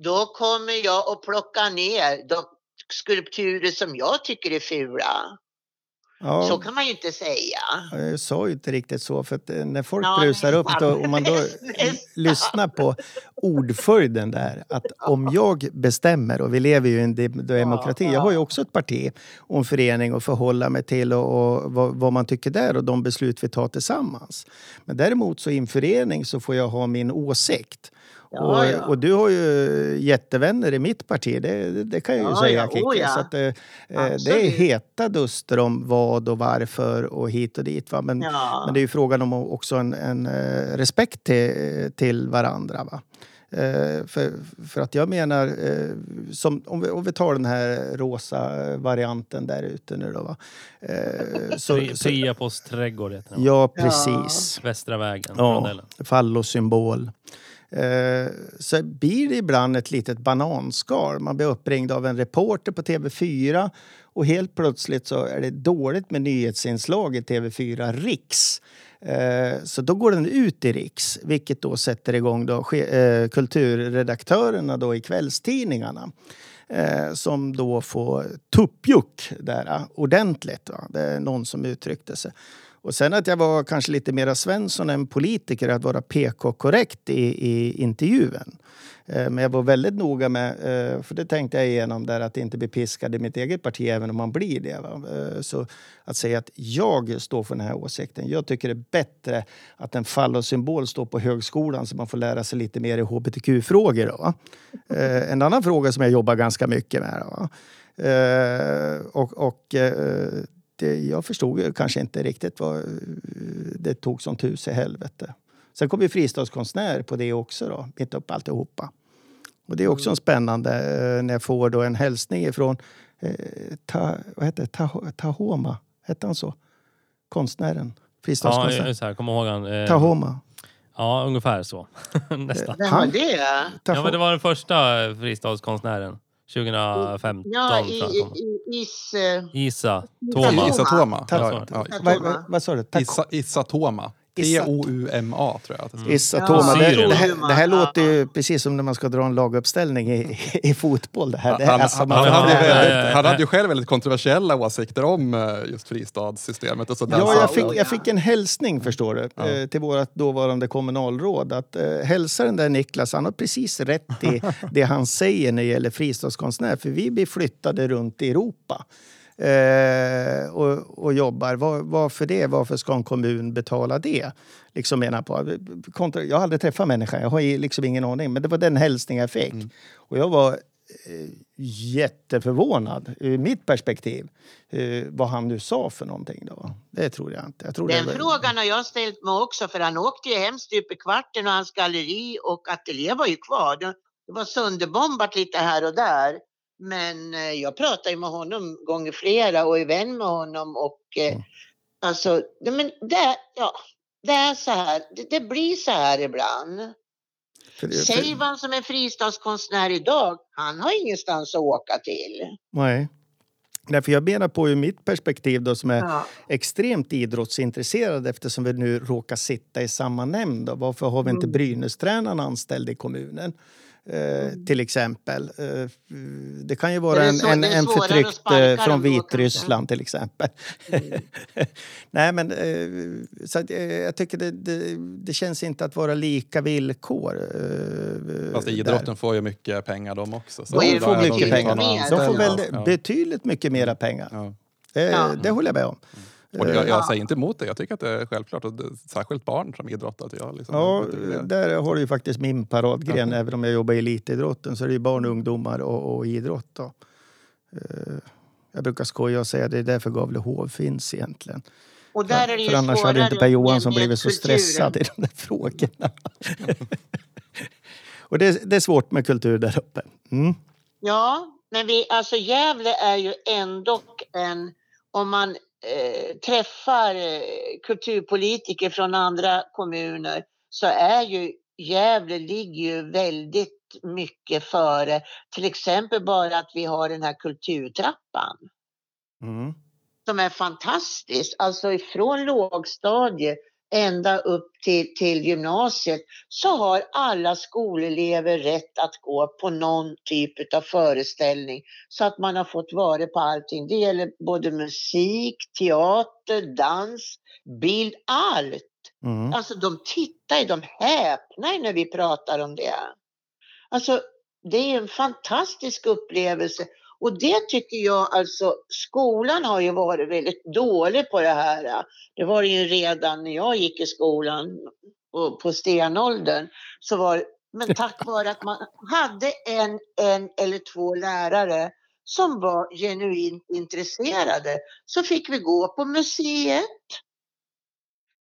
[SPEAKER 2] då kommer jag att plocka ner de skulpturer som jag tycker är fula.
[SPEAKER 3] Ja.
[SPEAKER 2] Så kan man ju inte säga.
[SPEAKER 3] Jag sa ju inte riktigt så, för eh, när folk
[SPEAKER 2] Ja,
[SPEAKER 3] brusar upp, då, om man då lyssnar på ordföljden där, att om jag bestämmer, och vi lever ju i en de- demokrati, jag har ju också ett parti och en förening att förhålla mig till och, och vad, vad man tycker där och de beslut vi tar tillsammans. Men däremot så i en förening så får jag ha min åsikt.
[SPEAKER 2] Ja,
[SPEAKER 3] och,
[SPEAKER 2] ja.
[SPEAKER 3] och du har ju jättevänner i mitt parti, det, det- kan jag ju
[SPEAKER 2] Ja,
[SPEAKER 3] säga
[SPEAKER 2] ja,
[SPEAKER 3] Kicki.
[SPEAKER 2] oh, ja.
[SPEAKER 3] Så att, eh, eh, det är heta duster om vad och varför och hit och dit. Va? Men,
[SPEAKER 2] Ja.
[SPEAKER 3] men det är ju frågan om också en, en eh, respekt till, till varandra. Va? Eh, för, för att jag menar, eh, som, om, vi, om vi tar den här rosa varianten där ute nu då. Va? Eh, så,
[SPEAKER 1] Pri-
[SPEAKER 3] så,
[SPEAKER 1] Priapos trädgård heter den.
[SPEAKER 3] ja, precis.
[SPEAKER 1] Västra vägen,
[SPEAKER 3] Ja, fallosymbol. Eh, så blir det ibland ett litet bananskal. Man blir uppringd av en reporter på TV4 och helt plötsligt så är det dåligt med nyhetsinslag i TV4 Riks. Eh, så då går den ut i Riks, vilket då sätter igång då, eh, kulturredaktörerna då i kvällstidningarna. Eh, som då får tuppjuck där eh, ordentligt. Va? Det är någon som uttryckte sig. Och sen att jag var kanske lite mera Svensson än politiker, att vara PK-korrekt i, i intervjun. Eh, men jag var väldigt noga med, eh, för det tänkte jag igenom där, att inte bli piskad i mitt eget parti även om man blir det. va. Eh, så att säga att jag står för den här åsikten. Jag tycker det är bättre att en fallosymbol står på högskolan så man får lära sig lite mer i hbtq-frågor. då, En annan fråga som jag jobbar ganska mycket med. då, Och, och jag förstod ju kanske inte riktigt vad eh, det tog som tus i helvete. Sen kom ju fristadskonstnär på det också då, mitt upp alltihopa. Och det är också en spännande eh, när jag får då en hälsning ifrån eh, ta, vad heter det? Ta, Tahoma, hette han så? Konstnären,
[SPEAKER 1] Ja,
[SPEAKER 3] fristadskonstnär.
[SPEAKER 1] just här, kom ihåg han. Eh,
[SPEAKER 3] Tahoma.
[SPEAKER 1] Ja, ungefär så. Nästan.
[SPEAKER 2] Vem
[SPEAKER 3] Han-
[SPEAKER 2] var det?
[SPEAKER 1] Ja, men det var den första fristadskonstnären. 2015
[SPEAKER 2] Ja,
[SPEAKER 1] tror
[SPEAKER 2] i, i, is... eh,
[SPEAKER 1] Isa
[SPEAKER 2] Toma.
[SPEAKER 4] Issa Toma.
[SPEAKER 3] Vad sa du? Tack.
[SPEAKER 4] T-O-U-M-A tror jag att det står.
[SPEAKER 3] Issa
[SPEAKER 2] Ja,
[SPEAKER 3] Toma. Det, det, här, det här låter ju precis som när man ska dra en laguppställning i, i fotboll. Det här. Det,
[SPEAKER 4] Han,
[SPEAKER 3] alltså,
[SPEAKER 4] han,
[SPEAKER 3] man-
[SPEAKER 4] han, hade ju väldigt, han hade ju själv väldigt kontroversiella åsikter om eh, just fristadssystemet. Och så där.
[SPEAKER 3] Ja, jag fick,
[SPEAKER 2] ja.
[SPEAKER 3] jag fick en hälsning förstår du,
[SPEAKER 4] Ja.
[SPEAKER 3] eh, till vårt dåvarande kommunalråd. Att eh, hälsa den där Niklas, han har precis rätt i det han säger när det gäller fristadskonstnär. För vi blir flyttade runt i Europa eh, och, och jobbar. Var, varför det? Varför ska en kommun betala det? Liksom menar på. Kontra, jag har aldrig träffat människan, jag har liksom ingen aning. Men det var den hälsning jag fick. Och jag var eh, jätteförvånad ur mitt perspektiv. Eh, vad han nu sa för någonting då. Det tror jag inte. Jag tror
[SPEAKER 2] Den
[SPEAKER 3] det var-
[SPEAKER 2] frågan har jag ställt mig också för han åkte ju hem stup i kvarten och hans galleri och ateljé var ju kvar. Det det var sönderbombat lite här och där. Men eh, jag pratade ju med honom gånger flera och är vän med honom och eh,
[SPEAKER 3] Mm.
[SPEAKER 2] alltså, men det, ja, det är så här, det, det blir så här ibland.
[SPEAKER 3] för,
[SPEAKER 2] Seivan som är fristadskonstnär idag, han har ingenstans att åka till.
[SPEAKER 3] Nej. Därför jag menar på ur mitt perspektiv då som är
[SPEAKER 2] Ja.
[SPEAKER 3] extremt idrottsintresserad eftersom vi nu råkar sitta i samma nämnd. Då. Varför har vi inte
[SPEAKER 2] Mm.
[SPEAKER 3] Brynästränaren anställd i kommunen? Eh, till exempel. Eh, det kan ju vara en, en, en förtryckt eh, från. Vitryssland till exempel.
[SPEAKER 2] Mm.
[SPEAKER 3] Nej men så att, jag tycker det, det, det känns inte att vara lika villkor. Eh,
[SPEAKER 4] Fast
[SPEAKER 3] där.
[SPEAKER 4] idrotten får ju mycket pengar de också. Så
[SPEAKER 3] De får mycket pengar. De får väldigt, betydligt mycket mera pengar.
[SPEAKER 4] Ja.
[SPEAKER 3] Det,
[SPEAKER 2] Ja.
[SPEAKER 3] det håller jag med om.
[SPEAKER 4] Och jag,
[SPEAKER 3] Eh,
[SPEAKER 4] jag säger inte emot det, jag tycker att det är självklart. Och det, särskilt barn som idrottar. Jag liksom,
[SPEAKER 3] Ja, där har du ju faktiskt min paradgren.
[SPEAKER 4] Ja.
[SPEAKER 3] Även om jag jobbar i elitidrotten så är det ju barn, ungdomar och, och idrott. Då. Eh, Jag brukar skoja och säga att det är därför Gavlehov finns egentligen.
[SPEAKER 2] Och där är det ju
[SPEAKER 3] För annars hade inte Per Johansson blivit så stressad i de där frågorna. och det, är- det är svårt med kultur där uppe. Mm.
[SPEAKER 2] Ja, men vi, alltså Gävle är ju ändå en, om man eh, träffar eh, kulturpolitiker från andra kommuner så är ju Gävle ligger ju väldigt mycket före. Till exempel bara att vi har den här kulturtrappan
[SPEAKER 3] Mm.
[SPEAKER 2] som är fantastisk. Alltså ifrån lågstadiet ända upp till, till gymnasiet så har alla skolelever rätt att gå på någon typ av föreställning så att man har fått vara på allting. Det gäller både musik, teater, dans, bild, allt.
[SPEAKER 3] Mm.
[SPEAKER 2] Alltså de tittar de häpnar när vi pratar om det. Alltså det är en fantastisk upplevelse och det tycker jag alltså, skolan har ju varit väldigt dålig på det här. Det var det ju redan när jag gick i skolan på, på stenåldern. Så var, men tack vare att man hade en, en eller två lärare som var genuint intresserade så fick vi gå på museet.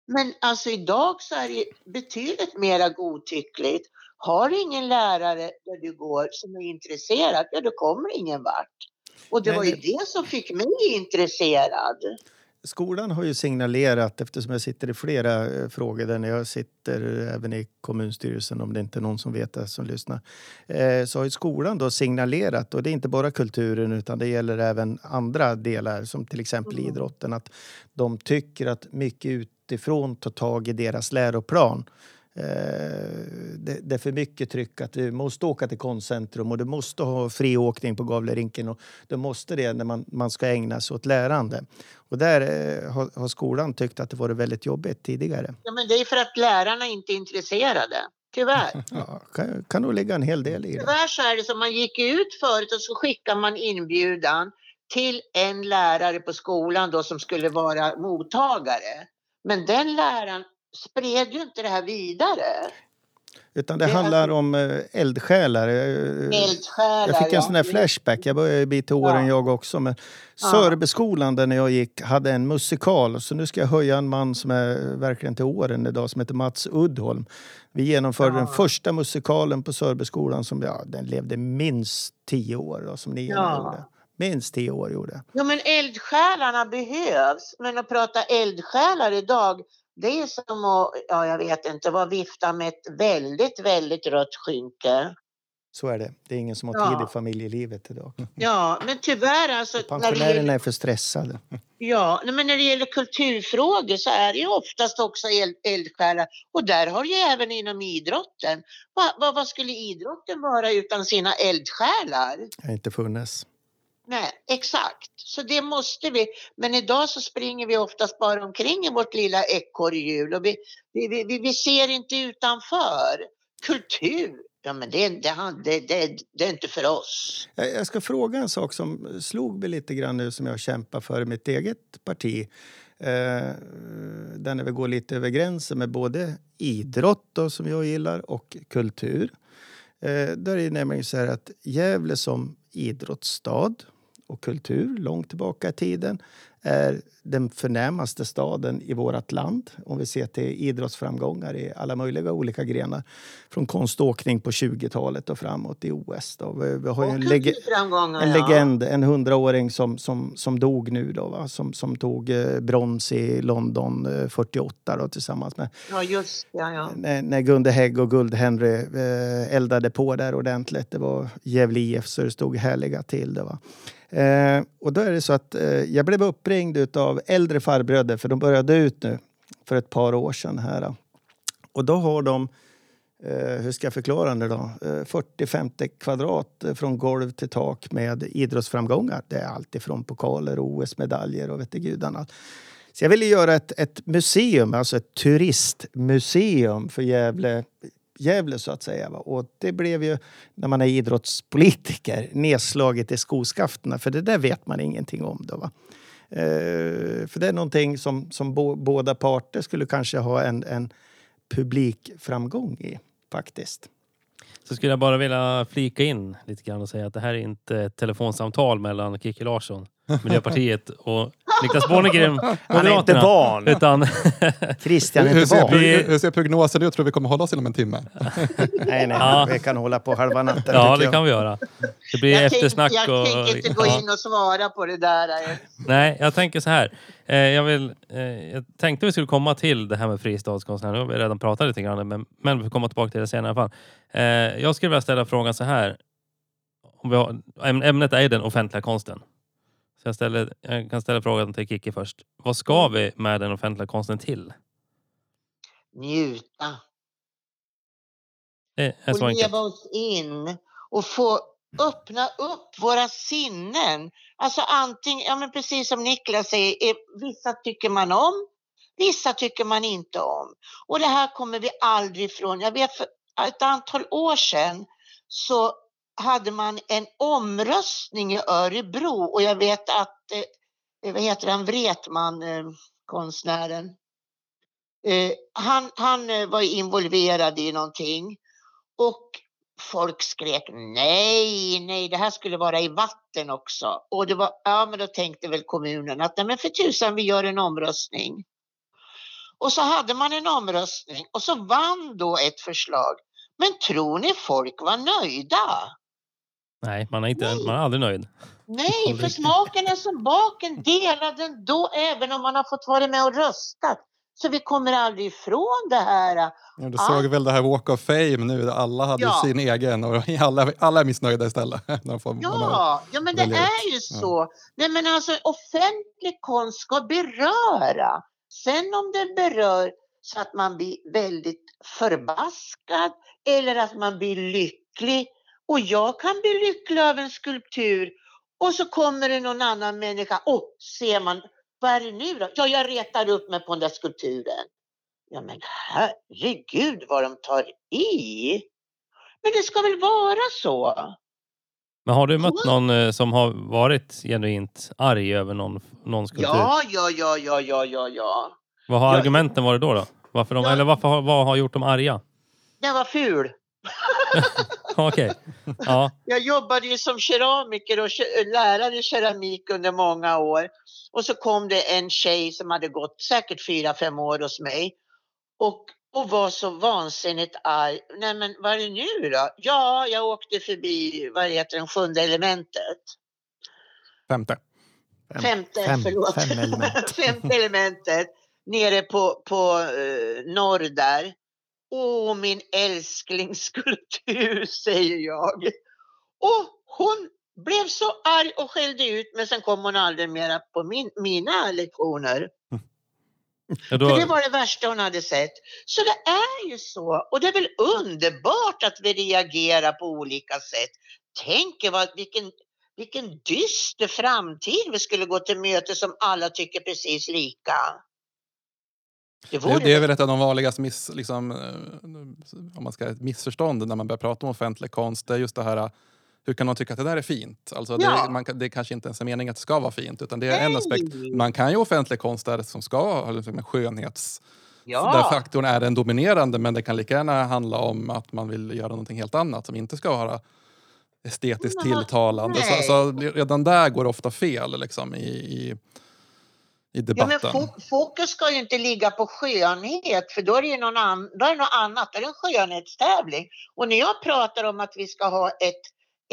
[SPEAKER 2] Men alltså idag så är det betydligt mera godtyckligt. Har ingen lärare där du går som är intresserad, ja då kommer ingen vart. Och det
[SPEAKER 3] Nej,
[SPEAKER 2] var ju
[SPEAKER 3] det-
[SPEAKER 2] som fick mig intresserad.
[SPEAKER 3] Skolan har ju signalerat, eftersom jag sitter i flera eh, frågor där jag sitter även i kommunstyrelsen, om det inte är någon som vet det som lyssnar, eh, så har ju skolan då signalerat, och det är inte bara kulturen utan det gäller även andra delar som till exempel
[SPEAKER 2] Mm.
[SPEAKER 3] idrotten, att de tycker att mycket utifrån tar tag i deras läroplan. Eh, Det, det är för mycket tryck att du måste åka till konstcentrum och du måste ha fri åkning på Gavlerinken och du måste det när man, man ska ägna sig åt lärande. Och där eh, har, har skolan tyckt att det varit väldigt jobbigt tidigare.
[SPEAKER 2] Ja, men det är för att lärarna inte är intresserade. Tyvärr.
[SPEAKER 3] Ja, kan, kan nog ligga en hel del i det.
[SPEAKER 2] Tyvärr så är det som man gick ut förut och så skickar man inbjudan till en lärare på skolan då som skulle vara mottagare. Men den läraren spred ju inte det här vidare.
[SPEAKER 3] Utan det
[SPEAKER 2] Det är-
[SPEAKER 3] handlar om eh, eldsjälar. Eh,
[SPEAKER 2] Eldsjälar.
[SPEAKER 3] Jag fick en
[SPEAKER 2] ja.
[SPEAKER 3] sån här flashback. Jag börjar bli till åren jag också. Men
[SPEAKER 2] Ja.
[SPEAKER 3] Sörbyskolan där när jag gick hade en musikal. Så nu ska jag höja en man som är verkligen till åren idag som heter Mats Uddholm. Vi genomförde den
[SPEAKER 2] Ja.
[SPEAKER 3] första musikalen på Sörbyskolan som ja, den levde minst tio år då, som ni
[SPEAKER 2] Ja.
[SPEAKER 3] gjorde. Minst tio år gjorde.
[SPEAKER 2] Ja men eldsjälarna behövs. Men att prata eldsjälar idag det är som att, ja jag vet inte, vad vifta med ett väldigt, väldigt rött skynke.
[SPEAKER 3] Så är det. Det är ingen som har
[SPEAKER 2] Ja.
[SPEAKER 3] tid i familjelivet idag.
[SPEAKER 2] Ja, men tyvärr alltså. När det
[SPEAKER 3] Pensionärerna
[SPEAKER 2] gäller,
[SPEAKER 3] är för stressade.
[SPEAKER 2] ja, men när det gäller kulturfrågor så är det ju oftast också eld, eldsjälar. Och där har ju även inom idrotten. Va, va, vad skulle idrotten vara utan sina eldsjälar?
[SPEAKER 3] Det har inte funnits.
[SPEAKER 2] Nej, exakt. Så det måste vi. Men idag så springer vi oftast bara omkring i vårt lilla ekorrhjul och vi, vi, vi, vi, ser inte utanför. Kultur, ja men det, det, det, det, det är inte för oss.
[SPEAKER 3] Jag jag ska fråga en sak som slog mig lite grann nu som jag kämpar för i mitt eget parti. Eh, där när vi går lite över gränsen med både idrott då, som jag gillar och kultur. Eh, där är det nämligen så här att Gävle som idrottsstad och kultur långt tillbaka i tiden är den förnämaste staden i vårt land om vi ser till idrottsframgångar i alla möjliga olika grenar. Från konståkning på 20-talet och framåt i OS. Då. Vi, vi har en, leg
[SPEAKER 2] kulturframgångar,
[SPEAKER 3] en legend, en hundraåring som, som, som dog nu då, va? Som, som tog eh, brons i London eh, 48 då, tillsammans med
[SPEAKER 2] Ja, just ja, ja.
[SPEAKER 3] när, när Gunde Hägg och Guld-Henry eh, eldade på där ordentligt. Det var Gävle IF så det stod härliga till. Det, va? Eh, och då är det så att eh, jag blev uppringd av äldre farbröder för de började ut nu för ett par år sedan här. Och då har de, eh, hur ska jag förklara nu då, eh, 40-50 kvadrat från golv till tak med idrottsframgångar. Det är allt ifrån pokaler OS-medaljer och vet gudarna. Så jag ville göra ett, ett museum, alltså ett turistmuseum för Gävle, Gävle så att säga. Och det blev ju, när man är idrottspolitiker, nedslaget i skoskafterna. För det där vet man ingenting om. Då, va? Eh, för det är någonting som, som bo, båda parter skulle kanske ha en, en publikframgång i, faktiskt.
[SPEAKER 1] Så skulle jag bara vilja flika in lite grann och säga att det här är inte ett telefonsamtal mellan Kikki Larsson, Miljöpartiet och Niklas Bornegren,
[SPEAKER 3] Han är inte van.
[SPEAKER 1] Utan
[SPEAKER 3] Christian är
[SPEAKER 4] Hur
[SPEAKER 3] inte
[SPEAKER 4] ser,
[SPEAKER 3] van.
[SPEAKER 4] Hur ser prognosen ut? Tror vi kommer hålla oss inom en timme?
[SPEAKER 3] Nej, nej,
[SPEAKER 1] Ja.
[SPEAKER 3] vi kan hålla på halva natten.
[SPEAKER 1] ja, det
[SPEAKER 3] jag.
[SPEAKER 1] kan vi göra. Det blir
[SPEAKER 2] Jag,
[SPEAKER 1] eftersnack
[SPEAKER 2] tänk, jag
[SPEAKER 1] och...
[SPEAKER 2] tänker inte gå
[SPEAKER 1] ja.
[SPEAKER 2] in och svara på det där.
[SPEAKER 1] Nej, jag tänker så här. Eh, jag, vill, eh, jag tänkte vi skulle komma till det här med fristadskonstnärer. Nu har vi redan pratat lite grann, men, men vi får komma tillbaka till det senare i alla fall. Eh, jag skulle vilja ställa frågan så här. Om vi har, äm- ämnet är den offentliga konsten. Så jag, ställer, jag kan ställa frågan till Kiki först. Vad ska vi med den offentliga konsten till?
[SPEAKER 2] Njuta.
[SPEAKER 1] Det är så
[SPEAKER 2] och
[SPEAKER 1] enkelt.
[SPEAKER 2] leva oss in och få öppna upp våra sinnen. Alltså antingen, ja men precis som Niklas säger, eh, vissa tycker man om, vissa tycker man inte om. Och det här kommer vi aldrig ifrån. Jag vet för ett antal år sedan så hade man en omröstning i Örebro och jag vet att, eh, vad heter han, Wretman, eh, konstnären, eh, han, han eh, var involverad i någonting och folk skrek nej, nej, det här skulle vara i vatten också. Och det var, ja men då tänkte väl kommunen att nej men för tusan vi gör en omröstning. Och så hade man en omröstning och så vann då ett förslag. Men tror ni folk var nöjda?
[SPEAKER 1] Nej, man är, inte,
[SPEAKER 2] Nej.
[SPEAKER 1] man är aldrig nöjd.
[SPEAKER 2] Nej, för smaken är som baken, dela den då även om man har fått vara med och röstat. Så vi kommer aldrig ifrån det här.
[SPEAKER 4] Ja, du
[SPEAKER 2] Ja.
[SPEAKER 4] såg väl det här Walk of Fame nu där alla hade
[SPEAKER 2] Ja.
[SPEAKER 4] sin egen och alla, alla är missnöjda istället. De får,
[SPEAKER 2] Ja, ja men det är ju så. Nej men alltså offentlig konst ska beröra. Sen om det berör så att man blir väldigt förbaskad eller att man blir lycklig. Och jag kan bli lycklig av en skulptur och så kommer det någon annan människa. Åh, ser man, vad är det nu då? Ja, jag retar upp mig på den där skulpturen. Ja men herregud vad de tar i. Men det ska väl vara så?
[SPEAKER 1] Men har du mött någon eh, som har varit genuint arg över någon, någon skulptur?
[SPEAKER 2] Ja, ja, ja, ja, ja, ja, ja.
[SPEAKER 1] Vad har
[SPEAKER 2] Ja.
[SPEAKER 1] argumenten varit då? då? Varför de,
[SPEAKER 2] Ja.
[SPEAKER 1] Eller varför vad har gjort dem arga?
[SPEAKER 2] Den var ful.
[SPEAKER 1] Okej. Ja.
[SPEAKER 2] Jag jobbade ju som keramiker och lärare i keramik under många år. Och så kom det en tjej som hade gått säkert fyra, fem år hos mig. Och, och var så vansinnigt arg. Nej men vad är det nu då? Ja, jag åkte förbi, vad heter den, sjunde elementet.
[SPEAKER 4] Femte.
[SPEAKER 3] Fem-
[SPEAKER 2] Femte,
[SPEAKER 3] fem-
[SPEAKER 2] förlåt.
[SPEAKER 3] fem element.
[SPEAKER 2] Femte elementet nere på, på eh, norr där. Åh, min älsklingsskulptur, säger jag. Och hon blev så arg och skällde ut, men sen kom hon aldrig mera på min, mina lektioner.
[SPEAKER 1] Ja, då,
[SPEAKER 2] För det var det värsta hon hade sett. Så det är ju så. Och det är väl underbart att vi reagerar på olika sätt. Tänk er vad, vilken, vilken dyster framtid vi skulle gå till möte som alla tycker precis lika. Det
[SPEAKER 4] Det, det är väl ett av de vanligaste miss, liksom, eh, om man ska, missförstånd när man börjar prata om offentlig konst. Det är just det här, hur kan någon tycka att det där är fint? Alltså det,
[SPEAKER 2] Ja.
[SPEAKER 4] man, kan- det kanske inte ens är meningen att det ska vara fint. Utan det är en
[SPEAKER 2] Nej.
[SPEAKER 4] aspekt. Man kan ju offentlig konst där som ska ha liksom en skönhets... Där
[SPEAKER 2] ja.
[SPEAKER 4] faktorn är den dominerande men det kan lika gärna handla om att man vill göra någonting helt annat som inte ska vara estetiskt tilltalande. Så, så redan där går det ofta fel liksom, i, i, i
[SPEAKER 2] Ja,
[SPEAKER 4] debatten.
[SPEAKER 2] men fo- fokus ska ju inte ligga på skönhet för då är det ju någon an- då är något annat, då är det en skönhetstävling. Och när jag pratar om att vi ska ha ett,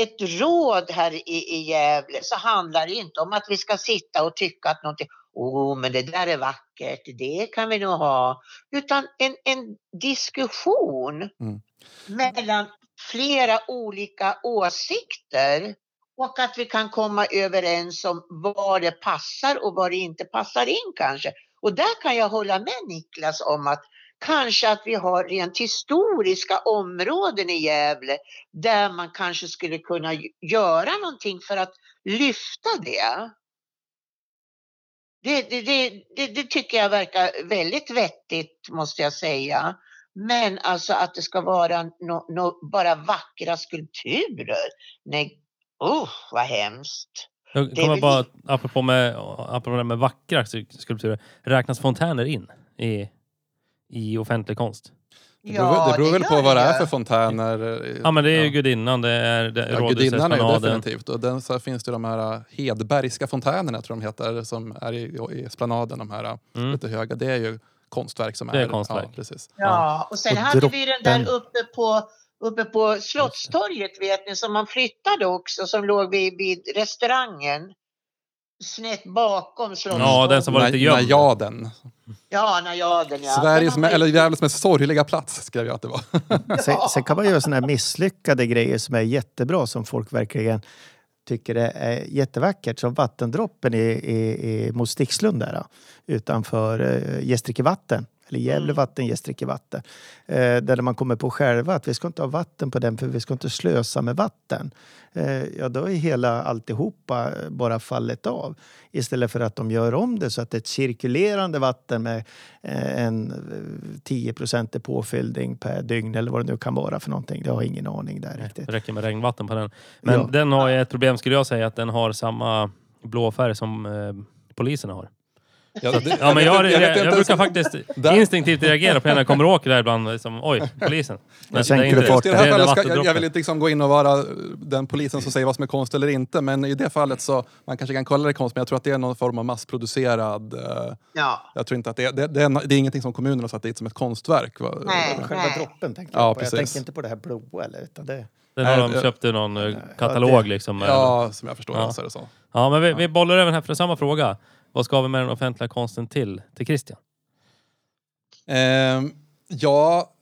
[SPEAKER 2] ett råd här i, i Gävle så handlar det inte om att vi ska sitta och tycka att någonting, oh, men det där är vackert, det kan vi nog ha. Utan en, en diskussion
[SPEAKER 4] Mm.
[SPEAKER 2] mellan flera olika åsikter och att vi kan komma överens om vad det passar och vad det inte passar in kanske. Och där kan jag hålla med Niklas om att kanske att vi har rent historiska områden i Gävle där man kanske skulle kunna göra någonting för att lyfta det. Det, det, det, det, det tycker jag verkar väldigt vettigt måste jag säga. Men alltså att det ska vara no, no, bara vackra skulpturer. Nej, oh, vad hemskt.
[SPEAKER 1] jag kommer
[SPEAKER 2] väl
[SPEAKER 1] bara, apropå, med, apropå det med vackra skulpturer. Räknas fontäner in i, i offentlig konst?
[SPEAKER 4] Det beror, väl- det beror väl på vad det är för fontäner. eh,
[SPEAKER 1] Ja men det är ju
[SPEAKER 4] ja.
[SPEAKER 1] gudinnan, det är, det
[SPEAKER 4] Ja, gudinnan är definitivt. Och den, så finns det de här eh, Hedbergska fontänerna, tror de heter, som är i, i esplanaden. De här eh,
[SPEAKER 1] Mm.
[SPEAKER 4] lite höga. Det är ju konstverk som
[SPEAKER 1] Det är
[SPEAKER 4] är...
[SPEAKER 1] konstverk.
[SPEAKER 4] Ja, precis.
[SPEAKER 2] Ja, och sen
[SPEAKER 3] Och
[SPEAKER 2] hade vi den där uppe på, uppe på Slottstorget vet ni, som man flyttade också, som låg vid, vid restaurangen. Snett bakom Slottstorget.
[SPEAKER 1] Ja, den som var lite gömd.
[SPEAKER 4] Najaden.
[SPEAKER 2] Ja, Najaden ja.
[SPEAKER 4] Sveriges,
[SPEAKER 2] Den har
[SPEAKER 4] me- eller Gävles mest sorgliga plats, skrev jag att det var.
[SPEAKER 3] Sen, sen kan man göra såna här misslyckade grejer som är jättebra som folk verkligen tycker det är jättevackert. Som vattendroppen i, i, i, mot Stixlund där, utanför eh, Gästrike vatten. Eller Gävle
[SPEAKER 2] Mm.
[SPEAKER 3] vatten, Gästrike vatten. Eh, där man kommer på själva att vi ska inte ha vatten på den för vi ska inte slösa med vatten. Eh, ja, då är hela alltihopa eh, bara fallet av. Istället för att de gör om det så att det är ett cirkulerande vatten med eh, en eh, 10 påfyllning per dygn eller vad det nu kan vara för någonting. Jag har ingen aning där
[SPEAKER 1] Nej,
[SPEAKER 3] riktigt.
[SPEAKER 1] Det räcker med regnvatten på den. Men
[SPEAKER 3] Ja.
[SPEAKER 1] den har ett problem skulle jag säga, att den har samma blå färg som polisen har.
[SPEAKER 4] Ja, det-
[SPEAKER 1] Ja, men jag, jag, jag,
[SPEAKER 4] ens-
[SPEAKER 1] brukar faktiskt instinktivt reagera på när jag kommer och åker där ibland. Liksom, Oj, polisen. Men
[SPEAKER 3] sänker
[SPEAKER 1] det är.
[SPEAKER 4] Just i det här
[SPEAKER 1] det är
[SPEAKER 4] fallet ska, jag, jag vill inte liksom gå in och vara den polisen som säger vad som är konst eller inte. Men i det fallet så, man kanske kan kolla det konst, men jag tror att det är någon form av massproducerad... eh,
[SPEAKER 2] Ja.
[SPEAKER 4] jag tror inte att det, det, det, är, det är ingenting som kommunen har satt dit som ett konstverk. va?
[SPEAKER 2] Nej.
[SPEAKER 3] Själva droppen tänkte
[SPEAKER 4] Ja,
[SPEAKER 3] jag på. Jag tänker inte på det här blåa. Eller, utan det,
[SPEAKER 1] Den har
[SPEAKER 4] Nej,
[SPEAKER 1] de
[SPEAKER 4] det-
[SPEAKER 1] köpt i någon eh,
[SPEAKER 3] Ja,
[SPEAKER 1] katalog
[SPEAKER 3] det-
[SPEAKER 1] liksom.
[SPEAKER 4] Ja, som jag förstår
[SPEAKER 1] Ja.
[SPEAKER 4] så är det så.
[SPEAKER 1] Ja, men vi, vi bollar över den här för samma fråga. Vad ska vi med den offentliga konsten till? Till Christian?
[SPEAKER 4] Eh, ja,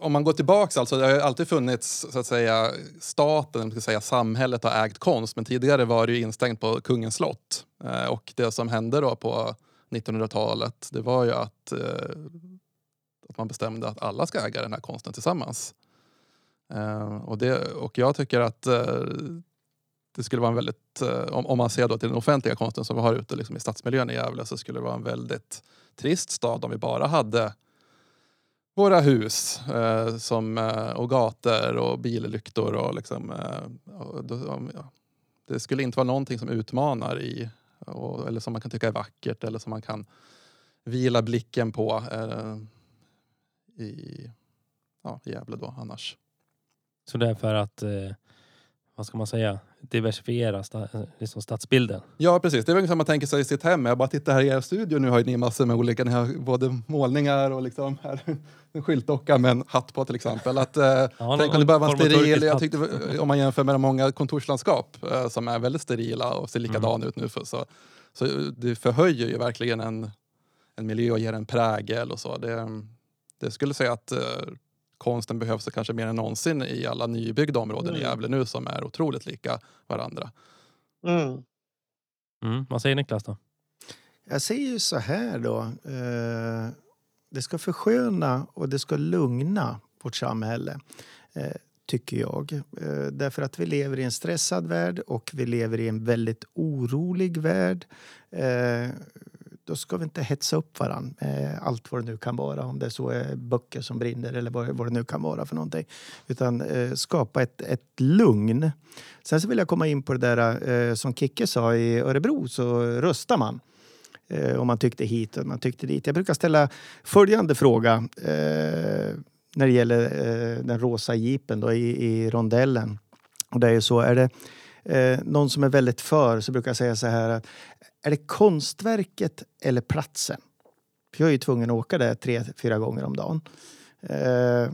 [SPEAKER 4] om man går tillbaks alltså, det har alltid funnits så att säga staten, ska säga samhället har ägt konst, men tidigare var det ju instängt på kungens slott. Eh, och det som hände då på 1900-talet, det var ju att, eh, att man bestämde att alla ska äga den här konsten tillsammans. Eh, och, det, och jag tycker att eh, det skulle vara en väldigt, eh, om, om man ser då till den offentliga konsten som vi har ute liksom i stadsmiljön i Gävle så skulle det vara en väldigt trist stad om vi bara hade våra hus eh, som, eh, och gator och billyktor. Och liksom, eh, och då, ja, det skulle inte vara någonting som utmanar i, och, eller som man kan tycka är vackert eller som man kan vila blicken på eh, i ja, Gävle då annars.
[SPEAKER 1] Så det är för att, eh, vad ska man säga, diversifiera sta, liksom stadsbilden.
[SPEAKER 4] Ja precis, det är väl som man tänker sig i sitt hem. Jag bara tittar här i er studio nu har ju ni massor med olika, ni har både målningar och liksom här, en skyltdocka med en hatt på till exempel. Att, eh, tänk om det
[SPEAKER 1] någon
[SPEAKER 4] bara var en steril, jag tyckte, om man jämför med de många kontorslandskap eh, som är väldigt sterila och ser likadana
[SPEAKER 1] Mm.
[SPEAKER 4] ut nu. För, så, så det förhöjer ju verkligen en, en miljö och ger en prägel och så. Det, det skulle säga att eh, konsten behövs kanske mer än någonsin i alla nybyggda områden i
[SPEAKER 2] Mm.
[SPEAKER 4] Gävle nu som är otroligt lika varandra.
[SPEAKER 2] Mm.
[SPEAKER 1] Mm. Vad säger Niklas då?
[SPEAKER 3] Jag säger ju så här då. Eh, det ska försköna och det ska lugna vårt samhälle, eh, tycker jag. Eh, därför att vi lever i en stressad värld och vi lever i en väldigt orolig värld. Då ska vi inte hetsa upp varann med allt vad det nu kan vara. Om det så är böcker som brinner eller vad, vad det nu kan vara för någonting. Utan eh, skapa ett, ett lugn. Sen så vill jag komma in på det där eh, som Kicke sa i Örebro så röstar man. Eh, om man tyckte hit och man tyckte dit. Jag brukar ställa följande fråga eh, när det gäller eh, den rosa jeepen då, i, i rondellen. Och det är ju så, är det eh, någon som är väldigt för så brukar jag säga så här att är det konstverket eller platsen? För jag är ju tvungen att åka där tre, fyra gånger om dagen. Eh,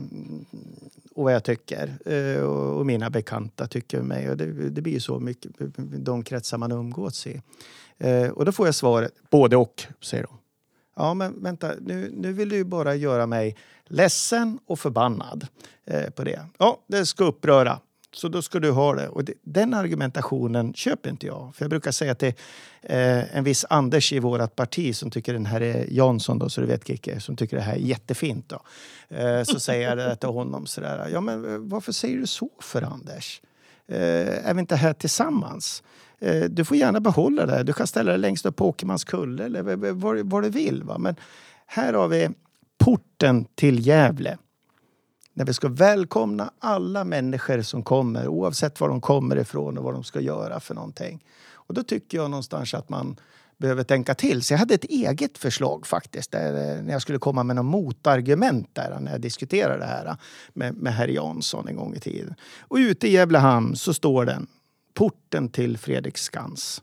[SPEAKER 3] och vad jag tycker. Eh, och, och mina bekanta tycker om mig. Och det, det blir ju så mycket, de kretsar man umgås i. Eh, och då får jag svaret, både och, säger de. Ja, men vänta, nu, nu vill du ju bara göra mig ledsen och förbannad eh, på det. Ja, det ska uppröra. Så då ska du ha det. Och det, den argumentationen köper inte jag. För jag brukar säga till eh, en viss Anders i vårt parti som tycker den här är Jansson då, så du vet Kicke, som tycker det här är jättefint då. Eh, så säger jag det till honom sådär. Ja, men eh, varför säger du så för Anders? Eh, är vi inte här tillsammans? Eh, du får gärna behålla det. Du kan ställa det längst upp på Åkermanskulle eller var, var du vill. Va? Men här har vi porten till Gävle. När vi ska välkomna alla människor som kommer oavsett var de kommer ifrån och vad de ska göra för någonting. Och då tycker jag någonstans att man behöver tänka till. Så jag hade ett eget förslag faktiskt. Där, eh, när jag skulle komma med något motargument där när jag diskuterade det här eh, med, med herr Jansson en gång i tiden. Och ute i Gävlehamn så står den. Porten till Fredriksskans.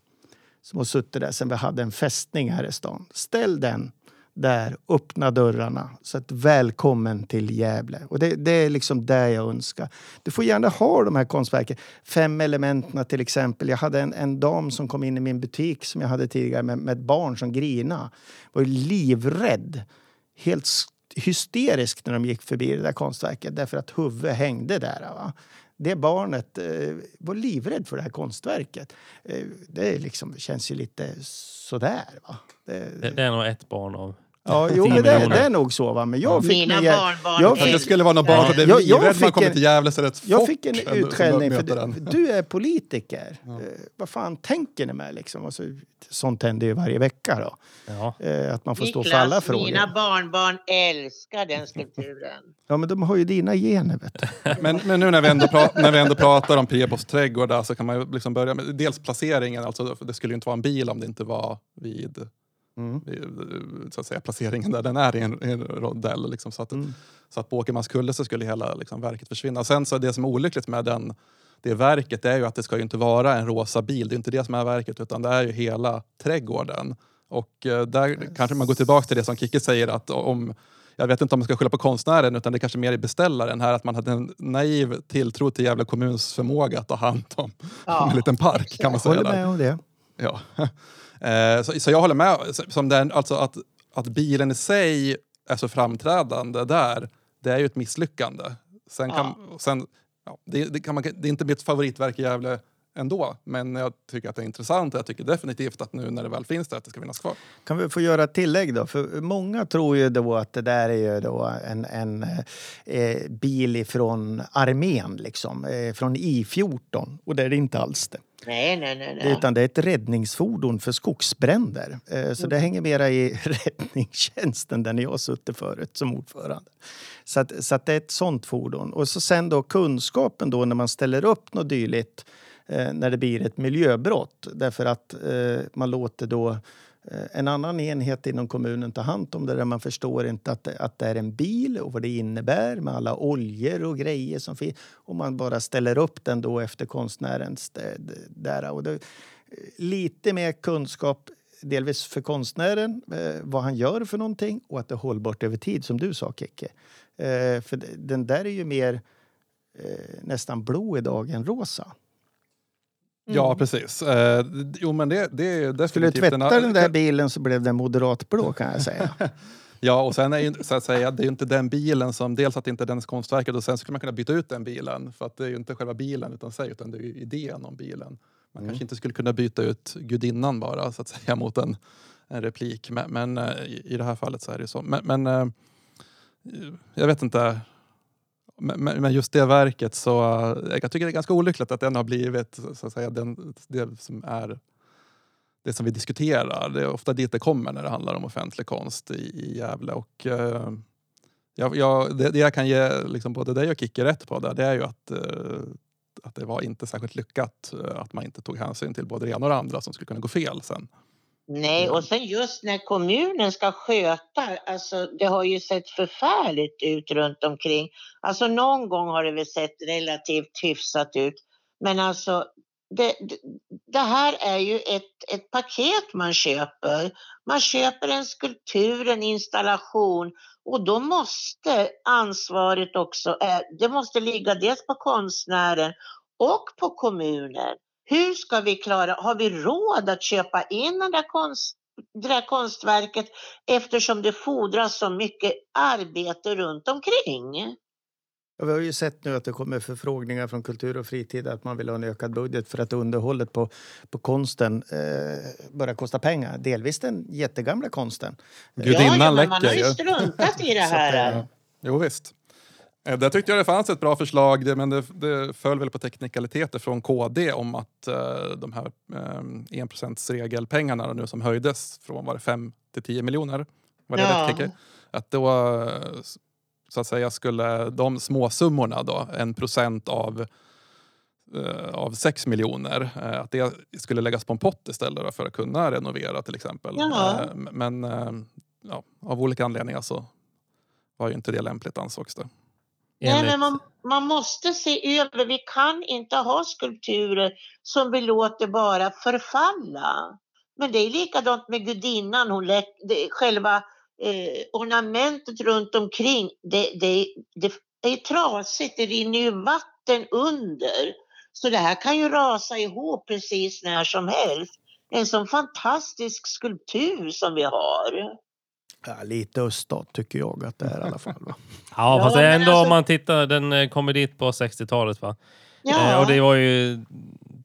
[SPEAKER 3] Som har suttit där sen vi hade en fästning här i stan. Ställ den där, öppna dörrarna. Så att välkommen till Gävle. Och det, det är liksom det jag önskar. Du får gärna ha de här konstverken. Fem elementen till exempel. Jag hade en, en dam som kom in i min butik som jag hade tidigare med, med ett barn som grina. Var livrädd. Helt hysterisk när de gick förbi det där konstverket därför att huvudet hängde där. Va? Det barnet eh, var livrädd för det här konstverket. Eh, det liksom, känns ju lite sådär. Va? Det,
[SPEAKER 1] Det, det är nog ett barn av...
[SPEAKER 3] Ja, jo, men det,
[SPEAKER 1] miljoner.
[SPEAKER 3] det är nog så. Va? Men jag fick
[SPEAKER 2] Mina barnbarn
[SPEAKER 3] jag fick-
[SPEAKER 4] det skulle vara någon barn som blev
[SPEAKER 3] Jag- jag
[SPEAKER 4] livrädd när man kommer
[SPEAKER 3] en-
[SPEAKER 4] till Gävle så är det ett
[SPEAKER 3] Jag fick en utskällning för du, du är politiker. Eh, vad fan tänker ni med? Liksom? Och så, sånt händer ju varje vecka. Då.
[SPEAKER 1] Ja.
[SPEAKER 3] Eh, att man får stå för alla
[SPEAKER 2] Niklas,
[SPEAKER 3] frågor.
[SPEAKER 2] mina barnbarn älskar den skulpturen.
[SPEAKER 3] Ja, men de har ju dina gener. Vet du.
[SPEAKER 4] Men, men nu när vi, ändå pra- när vi ändå pratar om Priapos trädgård där, så kan man ju liksom börja med dels placeringen. Alltså, det skulle ju inte vara en bil om det inte var vid,
[SPEAKER 3] Mm.
[SPEAKER 4] vid så att säga, placeringen där den är i en, i en rondell. Liksom, så, att,
[SPEAKER 3] Mm.
[SPEAKER 4] så att på Åkermanskulle så skulle hela liksom, verket försvinna. Sen så det som är olyckligt med den, det verket är ju att det ska ju inte vara en rosa bil. Det är inte det som är verket utan det är ju hela trädgården. Och eh, där kanske man går tillbaka till det som Kicke säger att om jag vet inte om man ska skylla på konstnären utan det kanske mer är beställaren här att man hade en naiv tilltro till Gävle kommuns förmåga att ta hand om, om en liten park kan man säga.
[SPEAKER 3] Håller
[SPEAKER 4] där.
[SPEAKER 3] med om det.
[SPEAKER 4] Ja. Eh, så, så jag håller med. Som den, alltså att, att bilen i sig är så framträdande där, det är ju ett misslyckande. Sen kan, sen, ja, det, det, kan man, det är inte mitt favoritverk i Gävle ändå, men jag tycker att det är intressant och jag tycker definitivt att nu när det väl finns där att det ska finnas kvar.
[SPEAKER 3] Kan vi få göra ett tillägg då? För många tror ju då att det där är ju då en, en eh, bil från armén, liksom, eh, från I14. Och det är det inte alls det.
[SPEAKER 2] Nej, nej, nej. nej.
[SPEAKER 3] Utan det är ett räddningsfordon för skogsbränder. Eh, Så det hänger mera i räddningstjänsten där jag suttit förut som ordförande. Så, att, så att det är ett sånt fordon. Och så sen då kunskapen då när man ställer upp något dylikt eh, när det blir ett miljöbrott. Därför att eh, man låter då eh, en annan enhet inom kommunen ta hand om det där man förstår inte att, det- att det är en bil och vad det innebär med alla oljor och grejer som finns. Och man bara ställer upp den då efter konstnärens där. Och det, eh, lite mer kunskap, delvis för konstnären, eh, vad han gör för någonting och att det är hållbart över tid, som du sa, Kicke. Eh, för den där är ju mer eh, nästan blå idag än rosa.
[SPEAKER 4] Ja, precis. Eh, jo, men det, det är
[SPEAKER 3] Skulle du
[SPEAKER 4] definitivt
[SPEAKER 3] tvätta den där bilen så blev den moderatblå kan jag säga.
[SPEAKER 4] Ja, och sen är ju så att säga, det är ju inte den bilen som, dels att det inte är dennes konstverket och sen skulle man kunna byta ut den bilen för att det är ju inte själva bilen utan sig utan det är ju idén om bilen. Man
[SPEAKER 3] Mm.
[SPEAKER 4] kanske inte skulle kunna byta ut gudinnan bara så att säga mot en, en replik men, men eh, i, i det här fallet så är det ju så. Men, men eh, jag vet inte. Men, men just det verket så jag tycker det är ganska olyckligt att den har blivit så att säga den, det som är det som vi diskuterar. Det är ofta dit det kommer när det handlar om offentlig konst i, i Gävle. Och, eh, jag, jag, det, det jag kan ge liksom både dig och Kicke rätt på där, det är ju att, eh, att det var inte särskilt lyckat eh, att man inte tog hänsyn till både det ena och det andra som skulle kunna gå fel sen.
[SPEAKER 2] Nej, och sen just när kommunen ska sköta, alltså det har ju sett förfärligt ut runt omkring. Alltså någon gång har det väl sett relativt hyfsat ut. Men alltså det, det, här är ju ett, ett paket man köper. Man köper en skulptur, en installation och då måste ansvaret också, eh, det måste ligga dels på konstnären och på kommunen. Hur ska vi klara, har vi råd att köpa in den där konst, det där konstverket eftersom det fordras så mycket arbete runt omkring?
[SPEAKER 3] Ja, Vi har ju sett nu att det kommer förfrågningar från Kultur och fritid att man vill ha en ökad budget för att underhållet på, på konsten eh, börjar kosta pengar. Delvis den jättegamla konsten.
[SPEAKER 4] Gudinnan
[SPEAKER 2] ja, ja, men man
[SPEAKER 4] läcker
[SPEAKER 2] har ju
[SPEAKER 4] ju.
[SPEAKER 2] struntat i det
[SPEAKER 3] Så att,
[SPEAKER 2] här.
[SPEAKER 3] eh,
[SPEAKER 4] Jo, visst. Eh, Där tyckte jag det fanns ett bra förslag, det- men det, det föll väl på teknikaliteter från KD om att eh, de här eh, 1 regelpengarna nu som höjdes från var det 5 till 10 miljoner, var det
[SPEAKER 2] Ja.
[SPEAKER 4] rätt Kicke? Att då eh, så att säga skulle de småsummorna då, en procent av eh, av 6 miljoner, eh, att det skulle läggas på en pott istället då för att kunna renovera till exempel.
[SPEAKER 2] Ja.
[SPEAKER 4] Eh, Men eh, ja, av olika anledningar så var ju inte det lämpligt ansågs det.
[SPEAKER 2] Nej, men man, man måste se över. Vi kan inte ha skulpturer som vi låter bara förfalla. Men det är likadant med gudinnan. Hon lät, det, själva eh, ornamentet runt omkring, det, det, det är trasigt. Det rinner ju vatten under. Så det här kan ju rasa ihop precis när som helst. En sån fantastisk skulptur som vi har.
[SPEAKER 3] Ja, lite öststat tycker jag att det är i alla fall. Va?
[SPEAKER 1] ja,
[SPEAKER 2] Ja,
[SPEAKER 1] fast
[SPEAKER 2] men
[SPEAKER 1] ändå
[SPEAKER 2] alltså-
[SPEAKER 1] om man tittar, den eh, kommer dit på 60-talet va?
[SPEAKER 2] Ja.
[SPEAKER 1] Eh, och det var ju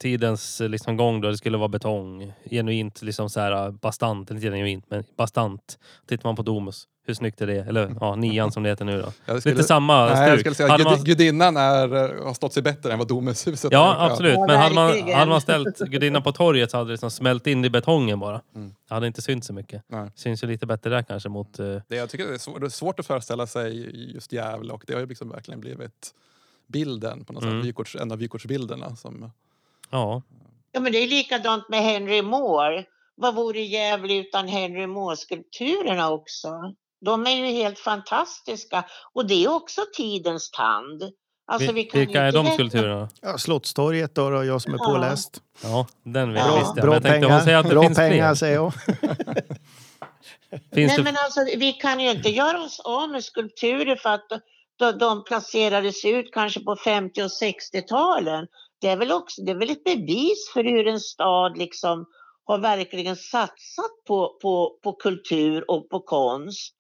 [SPEAKER 1] tidens eh, liksom, gång då det skulle vara betong. Genuint liksom så här bastant, inte genuint men bastant. Tittar man på Domus, hur snyggt är det? Eller ja, nian som det heter nu då.
[SPEAKER 4] Skulle-
[SPEAKER 1] Lite samma
[SPEAKER 4] Nej, jag skulle säga
[SPEAKER 1] Hade man-
[SPEAKER 4] gud, gudinnan är, eh, har stått sig bättre än vad Domushuset
[SPEAKER 1] Ja,
[SPEAKER 4] har
[SPEAKER 1] absolut.
[SPEAKER 2] Ja,
[SPEAKER 1] Men hade man, hade man ställt gudinnan på torget så hade det liksom smält in i betongen bara.
[SPEAKER 4] Mm.
[SPEAKER 1] Det hade inte synts så mycket.
[SPEAKER 4] Nej.
[SPEAKER 1] Syns ju lite bättre där kanske mot... eh,
[SPEAKER 4] Det, jag tycker det är, svårt, det är svårt att föreställa sig just Gävle och det har ju liksom verkligen blivit bilden på något
[SPEAKER 1] Mm.
[SPEAKER 4] sätt, vykorts, en av vykortsbilderna. Som,
[SPEAKER 1] ja.
[SPEAKER 2] Ja, men det är likadant med Henry Moore. Vad vore Gävle utan Henry Moore-skulpturerna också? De är ju helt fantastiska och det är också tidens tand. Alltså, vi
[SPEAKER 1] Vi-
[SPEAKER 2] kan
[SPEAKER 1] Vilka är de skulpturerna?
[SPEAKER 3] Ja, Visst då, då, jag som är
[SPEAKER 2] Ja.
[SPEAKER 3] påläst.
[SPEAKER 1] Ja, den vet
[SPEAKER 2] Ja.
[SPEAKER 1] visste jag.
[SPEAKER 3] Bra
[SPEAKER 1] jag tänkte
[SPEAKER 3] pengar,
[SPEAKER 1] att det
[SPEAKER 3] bra
[SPEAKER 1] finns
[SPEAKER 3] pengar
[SPEAKER 1] fler.
[SPEAKER 3] säger jag.
[SPEAKER 2] Nej,
[SPEAKER 1] det...
[SPEAKER 2] men alltså, vi kan ju inte göra oss av med skulpturer för att de, de placerades ut kanske på 50 och 60-talen. Det är väl också det är väl ett bevis för hur en stad liksom har verkligen satsat på, på, på kultur och på konst.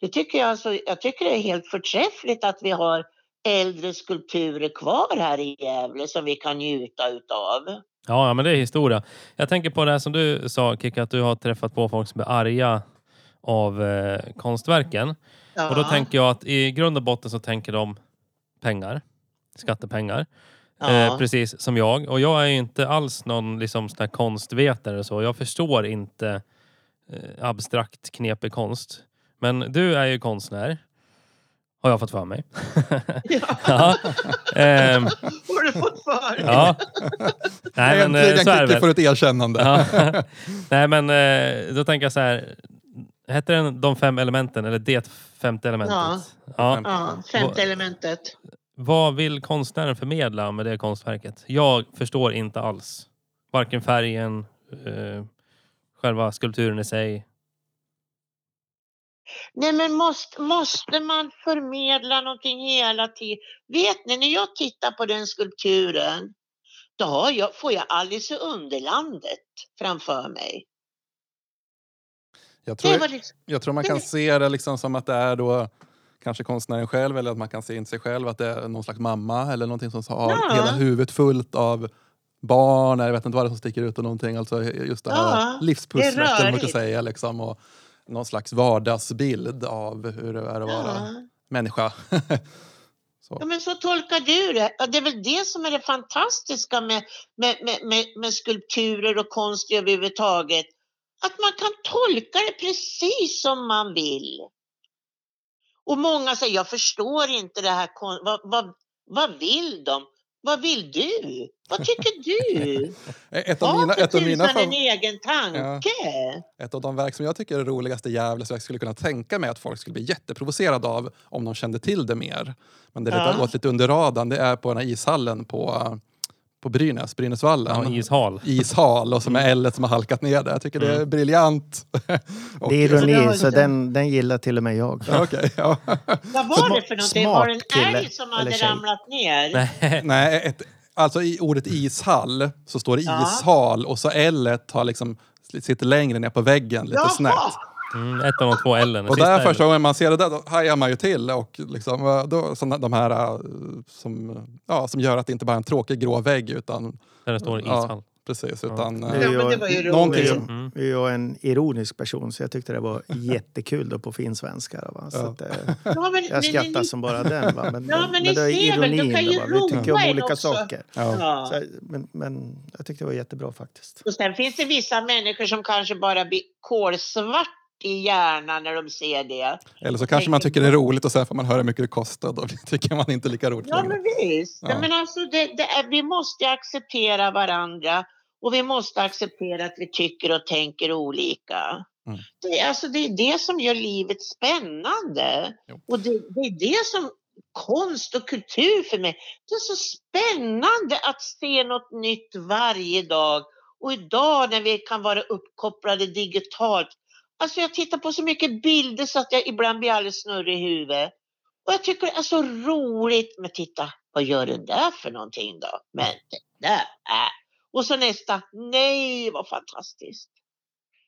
[SPEAKER 2] Det tycker jag, alltså, jag tycker det är helt förträffligt att vi har äldre skulpturer kvar här i Gävle som vi kan njuta utav.
[SPEAKER 1] Ja, ja, men det är historia. Jag tänker på det här som du sa, Kika, att du har träffat på folk som är arga av eh, konstverken.
[SPEAKER 2] Ja.
[SPEAKER 1] Och då tänker jag att i grund och botten så tänker de pengar. Skattepengar.
[SPEAKER 2] Ja.
[SPEAKER 1] Eh, precis som jag. Och jag är ju inte alls någon liksom, sån här konstvetare. Så. Jag förstår inte eh, abstrakt knepig konst. Men du är ju konstnär. Har jag fått för mig. ja. Ehm,
[SPEAKER 2] har du fått för dig?
[SPEAKER 1] ja. Nej, men eh,
[SPEAKER 4] Äntligen
[SPEAKER 1] så är det
[SPEAKER 4] får ett erkännande.
[SPEAKER 1] Ja. Nej men eh, då tänker jag så här. Hette den De fem elementen eller Det femte elementet?
[SPEAKER 2] Ja.
[SPEAKER 1] Ja.
[SPEAKER 2] Ja, femte elementet.
[SPEAKER 1] Vad vill konstnären förmedla med det konstverket? Jag förstår inte alls. Varken färgen, eh, själva skulpturen i sig.
[SPEAKER 2] Nej men måste, måste man förmedla någonting hela tiden? Vet ni, när jag tittar på den skulpturen, då har jag, får jag Alice i Underlandet framför mig.
[SPEAKER 4] Jag
[SPEAKER 2] Det
[SPEAKER 4] tror,
[SPEAKER 2] liksom,
[SPEAKER 4] jag tror man kan se det liksom som att det är då kanske konstnären själv eller att man kan se in sig själv att det är någon slags mamma eller någonting som har
[SPEAKER 2] Ja.
[SPEAKER 4] hela huvudet fullt av barn, jag vet inte vad det är som sticker ut och någonting. Alltså just det här
[SPEAKER 2] Ja,
[SPEAKER 4] livspusslet eller man kan säga. Liksom, och någon slags vardagsbild av hur det är att vara
[SPEAKER 2] ja.
[SPEAKER 4] människa.
[SPEAKER 2] Ja, men så tolkar du det. Ja, det är väl det som är det fantastiska med, med, med, med, med skulpturer och konst överhuvudtaget. Att man kan tolka det precis som man vill. Och många säger, jag förstår inte det här. Vad, vad, vad vill de? Vad vill du? Vad tycker du?
[SPEAKER 4] ett, av mina, ett, av mina
[SPEAKER 2] tusan en
[SPEAKER 4] fav-
[SPEAKER 2] egen tanke?
[SPEAKER 4] ett av de verk som jag tycker är roligast i Gävle som jag skulle kunna tänka mig att folk skulle bli jätteprovocerade av om de kände till det mer. Men det
[SPEAKER 2] Ja.
[SPEAKER 4] har gått lite under radarn. Det är på den här ishallen på, på Brynäs, Brynäsvallen.
[SPEAKER 1] Ja, ishal.
[SPEAKER 4] ishal och som är L som har halkat ner det. Jag tycker det är briljant. Och-
[SPEAKER 3] Det är ironi,
[SPEAKER 2] Ja,
[SPEAKER 3] så
[SPEAKER 2] det-
[SPEAKER 3] den, den gillar till och med jag.
[SPEAKER 4] Ja, Okej, ja.
[SPEAKER 2] Vad var det för någonting? Var det en älg som hade ramlat ner?
[SPEAKER 1] Nej,
[SPEAKER 4] Nej, ett, alltså i ordet ishall så står det ishal och så L har liksom, sitter längre ner på väggen lite snett.
[SPEAKER 1] Mm, ett av de två L.
[SPEAKER 4] Och där första gången man ser det där, då hajar man ju till. Och liksom, då, såna, de här eh, som, ja, som gör att det inte bara är en tråkig grå vägg utan...
[SPEAKER 1] Där det står
[SPEAKER 4] Ja.
[SPEAKER 1] ishall.
[SPEAKER 4] Precis, utan...
[SPEAKER 3] Det
[SPEAKER 4] eh,
[SPEAKER 3] är
[SPEAKER 2] Ja, men det var ju
[SPEAKER 3] en-
[SPEAKER 4] någonting
[SPEAKER 2] roligt.
[SPEAKER 4] som-
[SPEAKER 1] Mm.
[SPEAKER 3] Jag är en ironisk person så jag tyckte det var jättekul då på finsvenska. Då, va? Så
[SPEAKER 4] Ja.
[SPEAKER 3] att, eh,
[SPEAKER 2] Ja, men,
[SPEAKER 3] jag
[SPEAKER 2] ni-
[SPEAKER 3] skrattar som bara den. Va? Men,
[SPEAKER 2] Ja, men ni
[SPEAKER 3] det är
[SPEAKER 2] ser väl, du
[SPEAKER 3] ironin.
[SPEAKER 2] kan ju
[SPEAKER 3] då, va? Vi tycker om olika
[SPEAKER 2] också.
[SPEAKER 3] saker.
[SPEAKER 4] ja.
[SPEAKER 2] Ja.
[SPEAKER 3] Så, men, men jag tyckte det var jättebra faktiskt.
[SPEAKER 2] Och sen finns det vissa människor som kanske bara blir kolsvart i hjärnan när de ser det.
[SPEAKER 4] Eller så kanske man tycker det är roligt och sen får man höra hur mycket det kostar. Då tycker man inte lika roligt
[SPEAKER 2] Ja, men visst.
[SPEAKER 4] Ja.
[SPEAKER 2] Men alltså, det, det är, vi måste acceptera varandra och vi måste acceptera att vi tycker och tänker olika.
[SPEAKER 4] Mm.
[SPEAKER 2] Det, är, alltså, det är det som gör livet spännande.
[SPEAKER 4] Jo.
[SPEAKER 2] Och det, det är det som konst och kultur för mig. Det är så spännande att se något nytt varje dag. Och idag när vi kan vara uppkopplade digitalt. Alltså jag tittar på så mycket bilder så att jag ibland blir alldeles snurrig i huvudet. Och jag tycker det är så roligt. Men titta, vad gör den där för någonting då? Men det där, äh. Och så nästa, nej vad fantastiskt.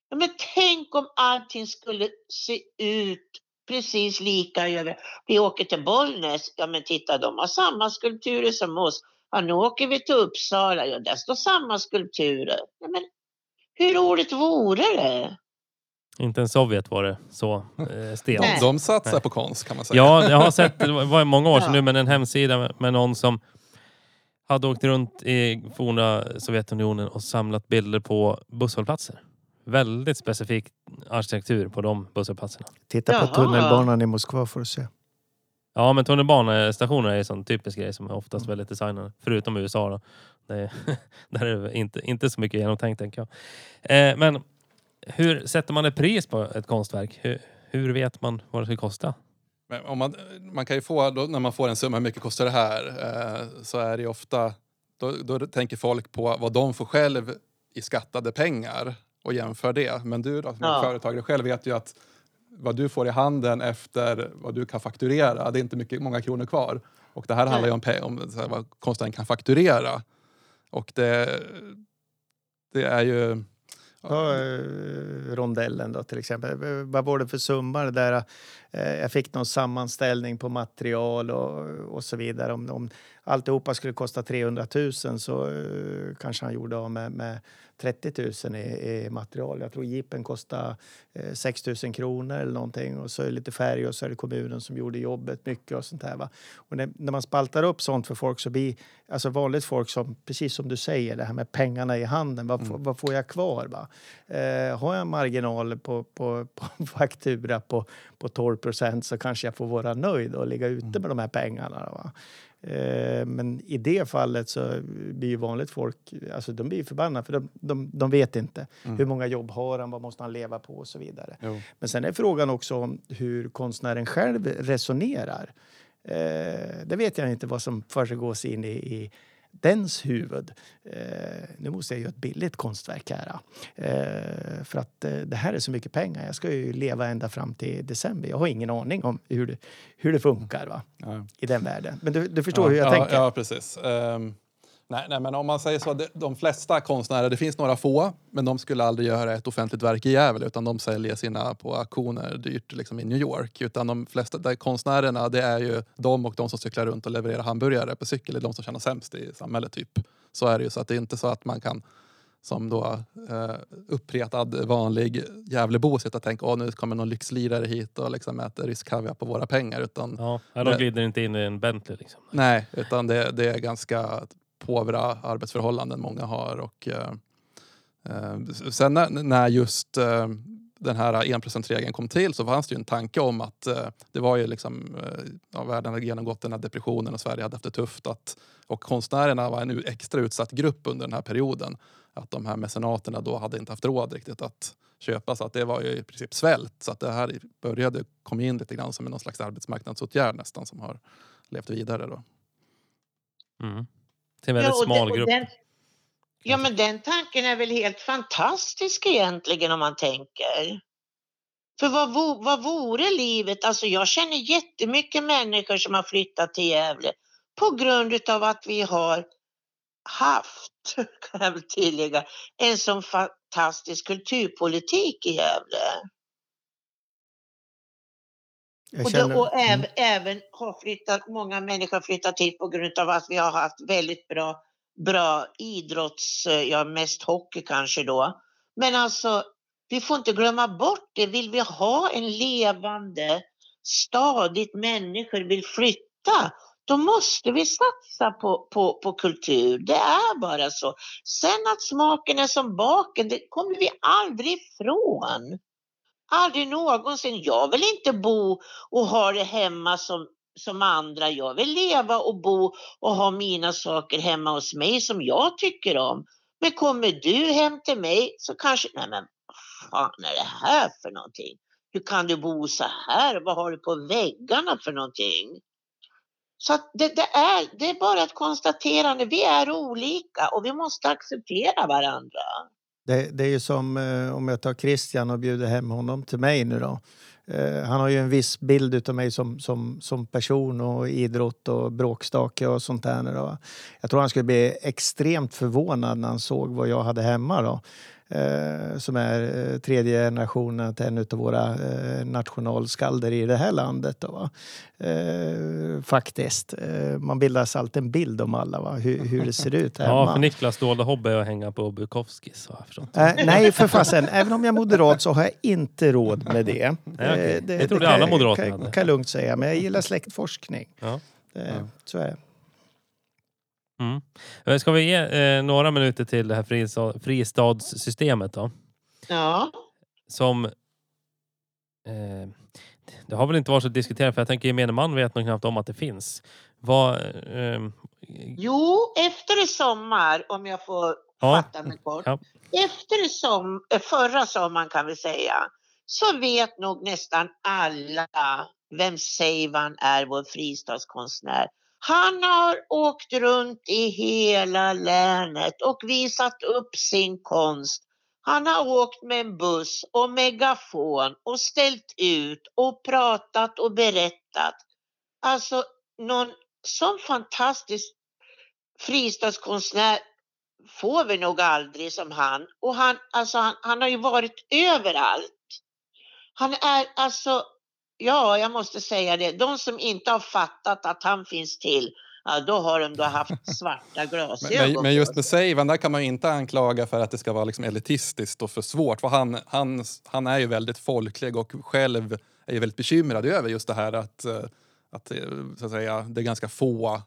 [SPEAKER 2] Ja, men tänk om allting skulle se ut precis lika över. Vi åker till Bollnäs, ja men titta de har samma skulpturer som oss. Ja, nu åker vi till Uppsala, ja där står samma skulpturer. Ja, men hur roligt vore det?
[SPEAKER 1] Inte ens Sovjet var det så eh, stelt.
[SPEAKER 2] Nej.
[SPEAKER 4] De satsar
[SPEAKER 1] Nej.
[SPEAKER 4] på konst kan man säga.
[SPEAKER 1] Ja, jag har sett, det var många år sedan
[SPEAKER 2] Ja.
[SPEAKER 1] nu, men en hemsida med, med någon som hade åkt runt i forna Sovjetunionen och samlat bilder på busshållplatser. Väldigt specifik arkitektur på de busshållplatserna.
[SPEAKER 3] Titta
[SPEAKER 2] Jaha.
[SPEAKER 3] på tunnelbanan i Moskva får du se.
[SPEAKER 1] Ja, men tunnelbanestationer är en sån typisk grej som är oftast väldigt designade. Förutom i USA då. Det är, där är det inte, inte så mycket genomtänkt tänker jag. Eh, men hur sätter man ett pris på ett konstverk? Hur, hur vet man vad det ska kosta?
[SPEAKER 4] Men om man, man kan ju få, då, när man får en summa, hur mycket kostar det här? Eh, så är det ju ofta, då, då tänker folk på vad de får själv i skattade pengar och jämför det. Men du då, som
[SPEAKER 2] Ja.
[SPEAKER 4] företagare själv vet ju att vad du får i handen efter vad du kan fakturera, det är inte mycket, många kronor kvar. Och det här handlar ju om, om så här, vad konstnären kan fakturera. Och det, det är ju...
[SPEAKER 3] Ta eh, rondellen då till exempel. Eh, vad var det för summa det där? Eh, jag fick någon sammanställning på material och, och så vidare. Om, om alltihopa skulle kosta 300 000 så eh, kanske han gjorde av med, med 30 000 i, i material. Jag tror jeepen kostade eh, 6 000 kronor eller någonting. Och så är det lite färg och så är det kommunen som gjorde jobbet mycket och sånt här. Va? Och när, när man spaltar upp sånt för folk så blir alltså vanligt folk som, precis som du säger, det här med pengarna i handen. Vad, får- vad får jag kvar? Va? Eh, har jag marginal på, på, på faktura på, på 12 procent så kanske jag får vara nöjd och ligga ute med de här pengarna. Va? Eh, men i det fallet så blir ju vanligt folk alltså de blir förbannade för de, de, de vet inte. Hur många jobb har han? Vad måste han leva på? och så vidare.
[SPEAKER 4] Jo.
[SPEAKER 3] Men sen är frågan också om hur konstnären själv resonerar. Eh, det vet jag inte vad som försiggås in i, i dens huvud. Eh, nu måste jag göra ett billigt konstverk här. Eh, för att eh, det här är så mycket pengar. Jag ska ju leva ända fram till december. Jag har ingen aning om hur det, hur det funkar va?
[SPEAKER 4] Ja.
[SPEAKER 3] i den världen. Men du, du förstår
[SPEAKER 4] ja,
[SPEAKER 3] hur jag
[SPEAKER 4] ja,
[SPEAKER 3] tänker?
[SPEAKER 4] Ja, precis. Ehm, Nej, nej, men om man säger så, de, de flesta konstnärer, det finns några få, men de skulle aldrig göra ett offentligt verk i Gävle utan de säljer sina på auktioner dyrt liksom i New York. Utan de flesta där konstnärerna, det är ju de och de som cyklar runt och levererar hamburgare på cykel, det är de som tjänar sämst i samhället typ. Så är det ju, så att det är inte så att man kan som då eh, uppretad vanlig Gävlebo sitta och tänka åh nu kommer någon lyxlirare hit och liksom äter rysk kaviar på våra pengar. Utan
[SPEAKER 1] Ja, de glider inte in i en Bentley liksom.
[SPEAKER 4] Nej, utan det, det är ganska påvra arbetsförhållanden många har. Och, eh, eh, sen när, när just eh, den här enprocentsregeln kom till så fanns det ju en tanke om att eh, det var ju liksom, eh, ja, världen hade genomgått den här depressionen och Sverige hade haft det tufft. Att, och konstnärerna var en extra utsatt grupp under den här perioden. Att de här mecenaterna då hade inte haft råd riktigt att köpa så att det var ju i princip svält. Så att det här började komma in lite grann som någon slags arbetsmarknadsåtgärd nästan som har levt vidare då.
[SPEAKER 1] Mm. Är en väldigt
[SPEAKER 2] och
[SPEAKER 1] smal
[SPEAKER 2] den-
[SPEAKER 1] grupp.
[SPEAKER 2] Den, ja, men den tanken är väl helt fantastisk egentligen om man tänker. För vad, vo- vad vore livet? Alltså jag känner jättemycket människor som har flyttat till Gävle på grund av att vi har haft, kan jag väl tillägga, en sån fantastisk kulturpolitik i Gävle.
[SPEAKER 3] Jag
[SPEAKER 2] Och,
[SPEAKER 3] känner,
[SPEAKER 2] och även,
[SPEAKER 3] mm,
[SPEAKER 2] även har flyttat, många människor har flyttat hit på grund av att vi har haft väldigt bra, bra idrotts, eh, ja mest hockey kanske då. Men alltså, vi får inte glömma bort det. Vill vi ha en levande, stadigt människor vill flytta, då måste vi satsa på, på, på kultur. Det är bara så. Sen att smaken är som baken, det kommer vi aldrig ifrån. Aldrig någonsin. Jag vill inte bo och ha det hemma som, som andra. Jag vill leva och bo och ha mina saker hemma hos mig som jag tycker om. Men kommer du hem till mig så kanske, nej men vad fan är det här för någonting? Hur kan du bo så här? Vad har du på väggarna för någonting? Så att det, det, är, det är bara ett konstaterande. Vi är olika och vi måste acceptera varandra
[SPEAKER 3] det, det är ju som eh, om jag tar Christian och bjuder hem honom till mig nu då. Eh, han har ju en viss bild utav mig som, som, som person och idrott och bråkstake och sånt där. nu Då. Jag tror han skulle bli extremt förvånad när han såg vad jag hade hemma då. Eh, som är eh, tredje generationen till en av våra eh, nationalskalder i det här landet. Då, va? Eh, faktiskt. Man bildar sig alltid en bild om alla, va? Hur, hur det ser ut hemma.
[SPEAKER 1] Ja, för Niklas dolda hobby är att hänga på Bukowskis har jag förstått.
[SPEAKER 3] Nej, för fasen. Även om jag är moderat så har jag inte råd med det.
[SPEAKER 1] Nej, okej.
[SPEAKER 3] Eh,
[SPEAKER 1] Det trodde alla moderater
[SPEAKER 3] kan,
[SPEAKER 1] hade.
[SPEAKER 3] kan jag lugnt säga. Men jag gillar släktforskning.
[SPEAKER 1] Ja.
[SPEAKER 3] Det, Så är det.
[SPEAKER 1] Mm. Eh, Ska vi ge eh, några minuter till det här fristad, fristadssystemet då?
[SPEAKER 2] Ja.
[SPEAKER 1] Som... Eh, det har väl inte varit så diskuterat för jag tänker gemene man vet nog knappt om att det finns. Vad... Eh,
[SPEAKER 2] Jo, efter i sommar, om jag får
[SPEAKER 1] Ja.
[SPEAKER 2] fatta mig kort.
[SPEAKER 1] Ja.
[SPEAKER 2] Efter som, eh, förra sommaren kan vi säga, så vet nog nästan alla vem Seivan är, vår fristadskonstnär. Han har åkt runt i hela länet och visat upp sin konst. Han har åkt med en buss och megafon och ställt ut och pratat och berättat. Alltså någon sån fantastisk fristadskonstnär får vi nog aldrig som han. Och han, alltså han, han har ju varit överallt. Han är alltså, ja jag måste säga det, de som inte har fattat att han finns till, ja, då har de då haft svarta glasögon.
[SPEAKER 4] Men, men just med. Seivan, där kan man ju inte anklaga för att det ska vara liksom elitistiskt och för svårt. För han, han, han är ju väldigt folklig och själv är ju väldigt bekymrad över just det här att, eh, att eh, så att säga, det är ganska få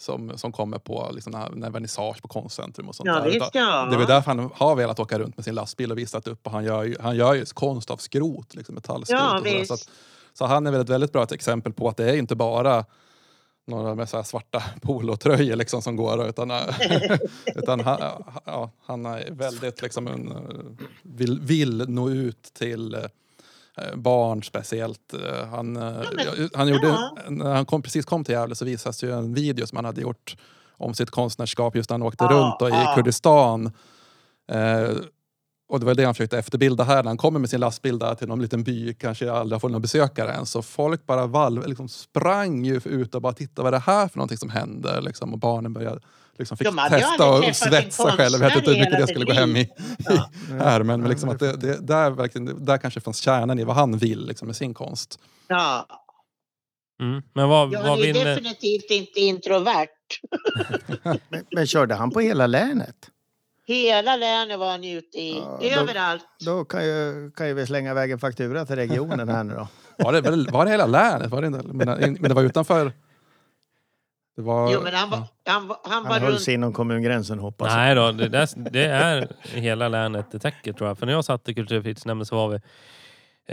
[SPEAKER 4] som, som kommer på liksom, när, när vernissage på konstcentrum och sånt
[SPEAKER 2] Ja,
[SPEAKER 4] där.
[SPEAKER 2] visst, ja.
[SPEAKER 4] Det är väl därför han har velat åka runt med sin lastbil och visat upp. Och han gör ju, han gör ju konst av skrot, liksom metallskrot.
[SPEAKER 2] Ja,
[SPEAKER 4] och så, att, så han är väl ett väldigt bra exempel på att det är inte bara några med så svarta polotröjor liksom som går. Utan, utan han, ja, han är väldigt liksom en, eh, vill, vill nå ut till eh, barn speciellt. Eh, Han, eh, han gjorde,
[SPEAKER 2] ja.
[SPEAKER 4] När han kom, precis kom till Gävle så visas ju en video som han hade gjort om sitt konstnärskap just när han åkte
[SPEAKER 2] Ja,
[SPEAKER 4] runt då, i. Kurdistan. Eh, och det var det han försökte efterbilda här när han kommer med sin lastbil där till någon liten by, kanske aldrig har fått någon besökare än. Så folk bara valv, liksom sprang ju ut och bara titta vad är det här för någonting som händer. Liksom, och barnen började liksom fick
[SPEAKER 2] De
[SPEAKER 4] testa och svetsa själv. Jag vet inte hur mycket det skulle gå hem i.
[SPEAKER 2] Ja.
[SPEAKER 4] i här. Men, men liksom att det, det, där, verkligen, där kanske fanns kärnan i vad han vill liksom, med sin konst.
[SPEAKER 2] Ja.
[SPEAKER 1] Mm. Men vad,
[SPEAKER 2] Jag
[SPEAKER 1] vad
[SPEAKER 2] är definitivt inte introvert.
[SPEAKER 3] Men, men körde han på hela länet?
[SPEAKER 2] Hela länet var han ute i.
[SPEAKER 3] Ja, då-
[SPEAKER 2] Överallt.
[SPEAKER 3] Då kan ju, kan ju vi slänga iväg en faktura till regionen här nu då.
[SPEAKER 4] Var det, var det hela länet? Var det, men, men det var utanför... Det var,
[SPEAKER 2] Jo, men han var, han, var- han var
[SPEAKER 3] Han höll
[SPEAKER 2] runt.
[SPEAKER 3] sig inom kommungränsen hoppas jag.
[SPEAKER 1] Nej då, det, där, det är hela länet det täcker tror jag. För när jag satt i kulturfritidsnämnden så var vi...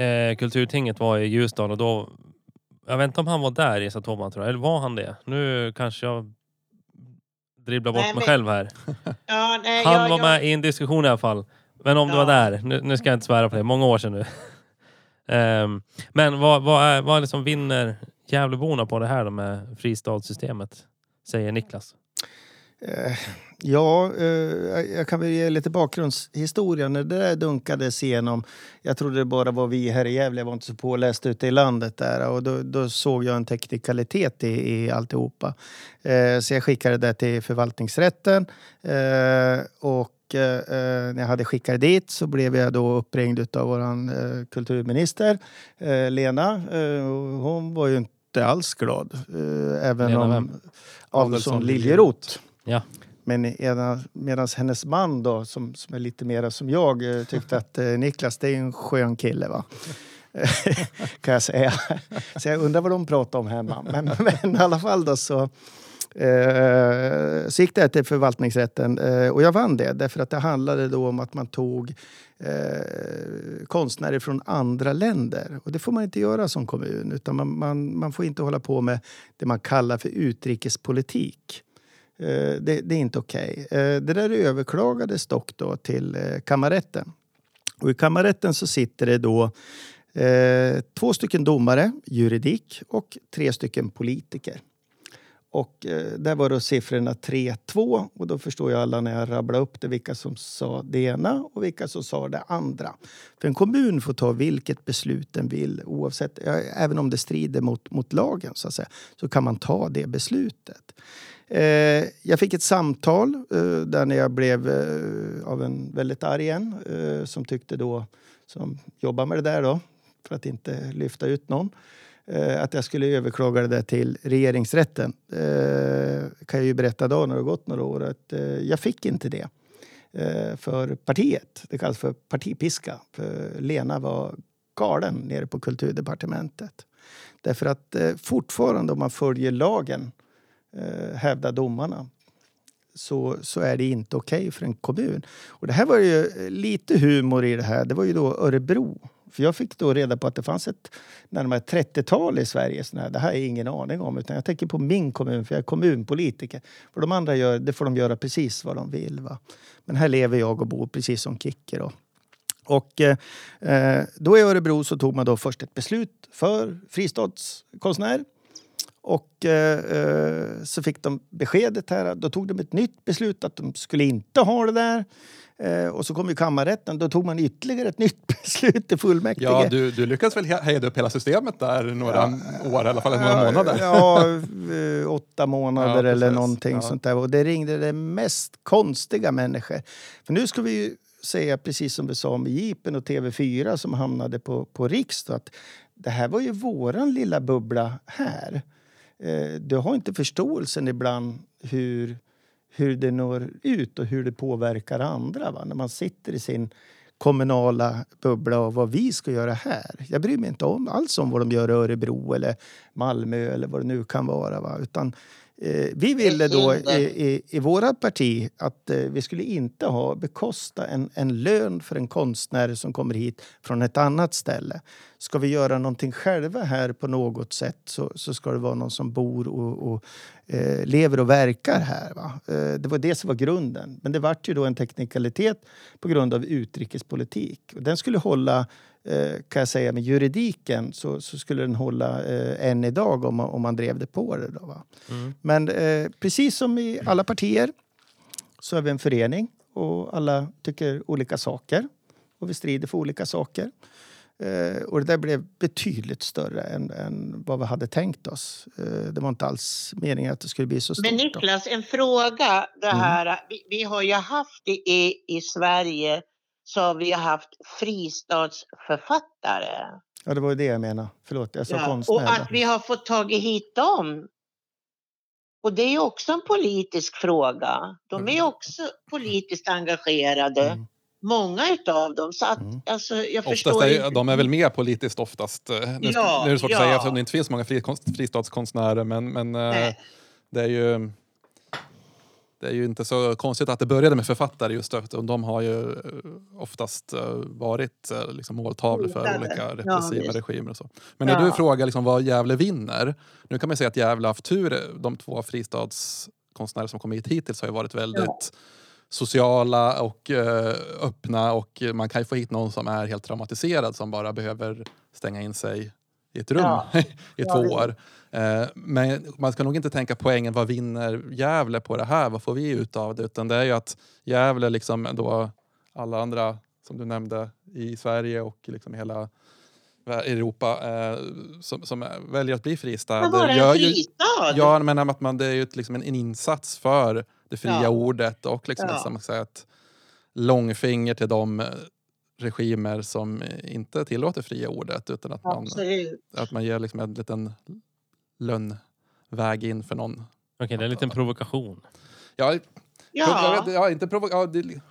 [SPEAKER 1] Eh, Kulturtinget var i Ljusdal och då... Jag vet inte om han var där, Esa Toman tror jag. Eller var han det? Nu kanske jag dribblar bort
[SPEAKER 2] Nej,
[SPEAKER 1] mig
[SPEAKER 2] men-
[SPEAKER 1] själv här.
[SPEAKER 2] Ja, nej,
[SPEAKER 1] Han
[SPEAKER 2] jag,
[SPEAKER 1] var
[SPEAKER 2] jag,
[SPEAKER 1] med i en diskussion i alla fall. Men om du
[SPEAKER 2] Ja.
[SPEAKER 1] var där, nu, nu ska jag inte svära på det, många år sedan nu. Ehm, men vad, vad, är, vad liksom vinner Gävleborna på det här då med fristadssystemet? Säger Niklas.
[SPEAKER 3] Eh, Ja, eh, jag- kan väl ge lite bakgrundshistoria. När det där dunkades igenom, jag trodde det bara var vi här i Gävle, jag var inte så påläst ute i landet där. Och då, då såg jag en teknikalitet i, i alltihopa. Eh, så jag skickade det till förvaltningsrätten. Och när jag hade skickat det dit så blev jag då uppringd av vår kulturminister Lena. Hon var ju inte alls glad. Även
[SPEAKER 1] Lena
[SPEAKER 3] om? Adolfsson Liljeroth.
[SPEAKER 1] Ja.
[SPEAKER 3] Men medan hennes man då, som, som är lite mera som jag, eh, tyckte att eh, Niklas det är en skön kille. va kan jag säga. Så jag undrar vad de pratar om hemma. Men, men i alla fall då så, eh, så gick det till förvaltningsrätten eh, och jag vann det därför att det handlade då om att man tog eh, konstnärer från andra länder. Och det får man inte göra som kommun utan man, man, man får inte hålla på med det man kallar för utrikespolitik. Eh, det, det är inte okej. Okay. Det där överklagades dock då till eh, kammarrätten. Och I kammarrätten så sitter det då eh, två stycken domare, juridik, och tre stycken politiker. Och eh, där var då siffrorna 3-2 och då förstår ju alla när jag rabblar upp det vilka som sa det ena och vilka som sa det andra. För en kommun får ta vilket beslut den vill oavsett, även om det strider mot, mot lagen så att säga, så kan man ta det beslutet. Eh, jag fick ett samtal eh, där när jag blev eh, av en väldigt arg en eh, som tyckte då, som jobbar med det där då, för att inte lyfta ut någon, eh, att jag skulle överklaga det där till regeringsrätten. Eh, kan jag ju berätta då när det har gått några år att eh, jag fick inte det eh, för partiet. Det kallas för partipiska. För Lena var galen nere på kulturdepartementet. Därför att eh, fortfarande om man följer lagen eh, hävdar domarna så, så är det inte okej för en kommun. Och det här var ju eh, lite humor i det här. Det var ju då Örebro. För jag fick då reda på att det fanns ett närmare 30-tal i Sverige. Såna här. Det här är ingen aning om. Utan jag tänker på min kommun, för jag är kommunpolitiker. För de andra gör, det får de göra precis vad de vill. Va? Men här lever jag och bor precis som Kicke. Då. Och eh, eh, då i Örebro så tog man då först ett beslut för fristadskonstnär. Och eh, eh, så fick de beskedet här. Då tog de ett nytt beslut att de skulle inte ha det där. Eh, och så kom ju kammarrätten. Då tog man ytterligare ett nytt beslut i fullmäktige.
[SPEAKER 4] Ja, du, du lyckades väl he- hejda upp hela systemet där några år, i alla fall några månader?
[SPEAKER 3] Ja, eh, åtta månader
[SPEAKER 4] Ja,
[SPEAKER 3] eller någonting
[SPEAKER 4] Ja.
[SPEAKER 3] sånt där. Och det ringde det mest konstiga människor. För nu ska vi ju säga, precis som vi sa med Jeepen och TV4 som hamnade på, på Riks, att det här var ju våran lilla bubbla här. Eh, du har inte förståelsen ibland hur, hur det når ut och hur det påverkar andra. Va? När man sitter i sin kommunala bubbla och vad vi ska göra här. Jag bryr mig inte om, alls om vad de gör i Örebro eller Malmö eller vad det nu kan vara. Va? Utan, vi ville då i, i, i våra parti att eh, vi skulle inte ha bekosta en, en lön för en konstnär som kommer hit från ett annat ställe. Ska vi göra någonting själva här på något sätt så, så ska det vara någon som bor och, och eh, lever och verkar här. Va? Eh, det var det som var grunden. Men det vart ju då en teknikalitet på grund av utrikespolitik. Och den skulle hålla, eh, kan jag säga, med juridiken så, så skulle den hålla eh, än idag om man, om man drev det på det. Då, va? Men eh, precis som i alla partier så är vi en förening och alla tycker olika saker och vi strider för olika saker. Eh, och det där blev betydligt större än, än vad vi hade tänkt oss. Eh, det var inte alls meningen att det skulle bli så stort.
[SPEAKER 2] Men
[SPEAKER 3] då.
[SPEAKER 2] Niklas, en fråga. Det
[SPEAKER 3] Mm.
[SPEAKER 2] här, vi, vi har ju haft det i, i Sverige så har vi haft fristadsförfattare.
[SPEAKER 3] Ja, det var ju det jag menade. Förlåt, jag sa
[SPEAKER 2] Ja,
[SPEAKER 3] konstnär.
[SPEAKER 2] och att vi har fått tagit hit dem. Och det är ju också en politisk fråga. De är ju också politiskt engagerade.
[SPEAKER 3] Mm.
[SPEAKER 2] Många utav dem. Så att,
[SPEAKER 3] Mm.
[SPEAKER 2] alltså, jag
[SPEAKER 4] Oftast
[SPEAKER 2] förstår
[SPEAKER 4] är,
[SPEAKER 2] inte.
[SPEAKER 4] de är väl med politiskt oftast. Eh, Nu,
[SPEAKER 2] Ja,
[SPEAKER 4] nu är det svårt
[SPEAKER 2] ja.
[SPEAKER 4] att säga eftersom det inte finns många fristadskonstnärer men, men eh,
[SPEAKER 2] Nej.
[SPEAKER 4] det är ju det är ju inte så konstigt att det började med författare just eftersom de har ju eh, oftast eh, varit eh, liksom måltavlor för olika
[SPEAKER 2] Ja,
[SPEAKER 4] repressiva
[SPEAKER 2] visst.
[SPEAKER 4] regimer. Och så. Men när
[SPEAKER 2] Ja.
[SPEAKER 4] du frågar liksom vad Gävle vinner. Nu kan man säga att Gävle har haft tur. De två fristadskonstnärer som kommit hit hittills har ju varit väldigt sociala och öppna och man kan ju få hit någon som är helt traumatiserad som bara behöver stänga in sig i ett rum
[SPEAKER 2] Ja.
[SPEAKER 4] i
[SPEAKER 2] Ja,
[SPEAKER 4] två år. Eh, men man ska nog inte tänka poängen vad vinner Gävle på det här? Vad får vi ut av det? Utan det är ju att Gävle liksom då alla andra som du nämnde i Sverige och liksom hela Europa eh, som, som väljer att bli fristäder.
[SPEAKER 2] Men
[SPEAKER 4] gör
[SPEAKER 2] en fristad?
[SPEAKER 4] Ja, men att man, det är ju liksom en, en insats för det fria
[SPEAKER 2] Ja.
[SPEAKER 4] ordet och liksom
[SPEAKER 2] Ja.
[SPEAKER 4] ett, säger, ett långfinger till de regimer som inte tillåter fria ordet utan att man,
[SPEAKER 2] Absolut.
[SPEAKER 4] att man ger liksom en liten lönnväg in för någon.
[SPEAKER 1] Okej, det är en liten provokation.
[SPEAKER 4] Ja,
[SPEAKER 2] Ja.
[SPEAKER 4] ja, inte provo ja, det,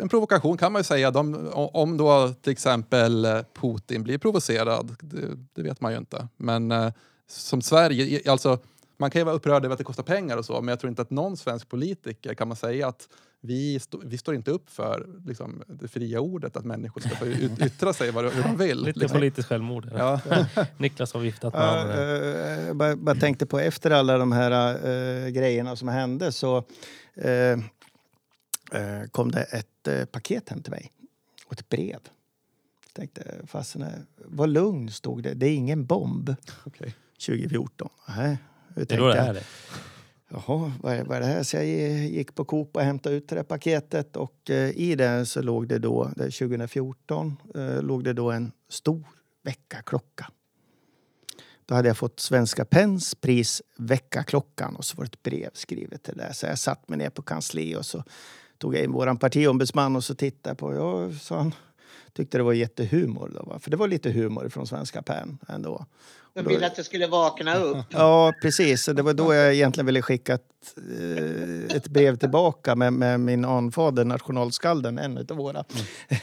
[SPEAKER 4] en provokation kan man ju säga. De, om då till exempel eh, Putin blir provocerad, det, det vet man ju inte. Men eh, som Sverige, alltså man kan ju vara upprörd över att det kostar pengar och så, men jag tror inte att någon svensk politiker kan man säga att vi, stå, vi står inte upp för liksom, det fria ordet, att människor ska få ut, yttra sig vad, hur de vill.
[SPEAKER 1] Lite
[SPEAKER 4] liksom.
[SPEAKER 1] politiskt självåld.
[SPEAKER 4] Ja.
[SPEAKER 1] Niklas har viftat med
[SPEAKER 3] Ja,
[SPEAKER 1] här.
[SPEAKER 3] eh, jag bara, bara tänkte på efter alla de här eh, grejerna som hände så eh, kom det ett eh, paket hem till mig. Och ett brev. Jag tänkte, fasen, vad lugn stod det. Det är ingen bomb.
[SPEAKER 4] Okej.
[SPEAKER 3] 2014. Nej, hur
[SPEAKER 1] Det är då det
[SPEAKER 3] tänkte
[SPEAKER 1] är.
[SPEAKER 3] Jaha, vad är, vad är det här? Så jag gick på Coop och hämtade ut det där paketet och eh, i det så låg det då, 2014, eh, låg det då en stor väckarklocka. Då hade jag fått Svenska Pens pris Väckarklockan och så var det ett brev skrivet till det. Så jag satt mig ner på kansli och så tog jag in vår partiombudsman och så tittade på, ja, sa han, tyckte det var jättehumor då, va? för det var lite humor från Svenska Pen ändå.
[SPEAKER 2] Jag ville att det skulle vakna upp.
[SPEAKER 3] Ja, precis. Det var då jag egentligen ville skicka ett, eh, ett brev tillbaka med, med min anfader, nationalskalden, en av våra.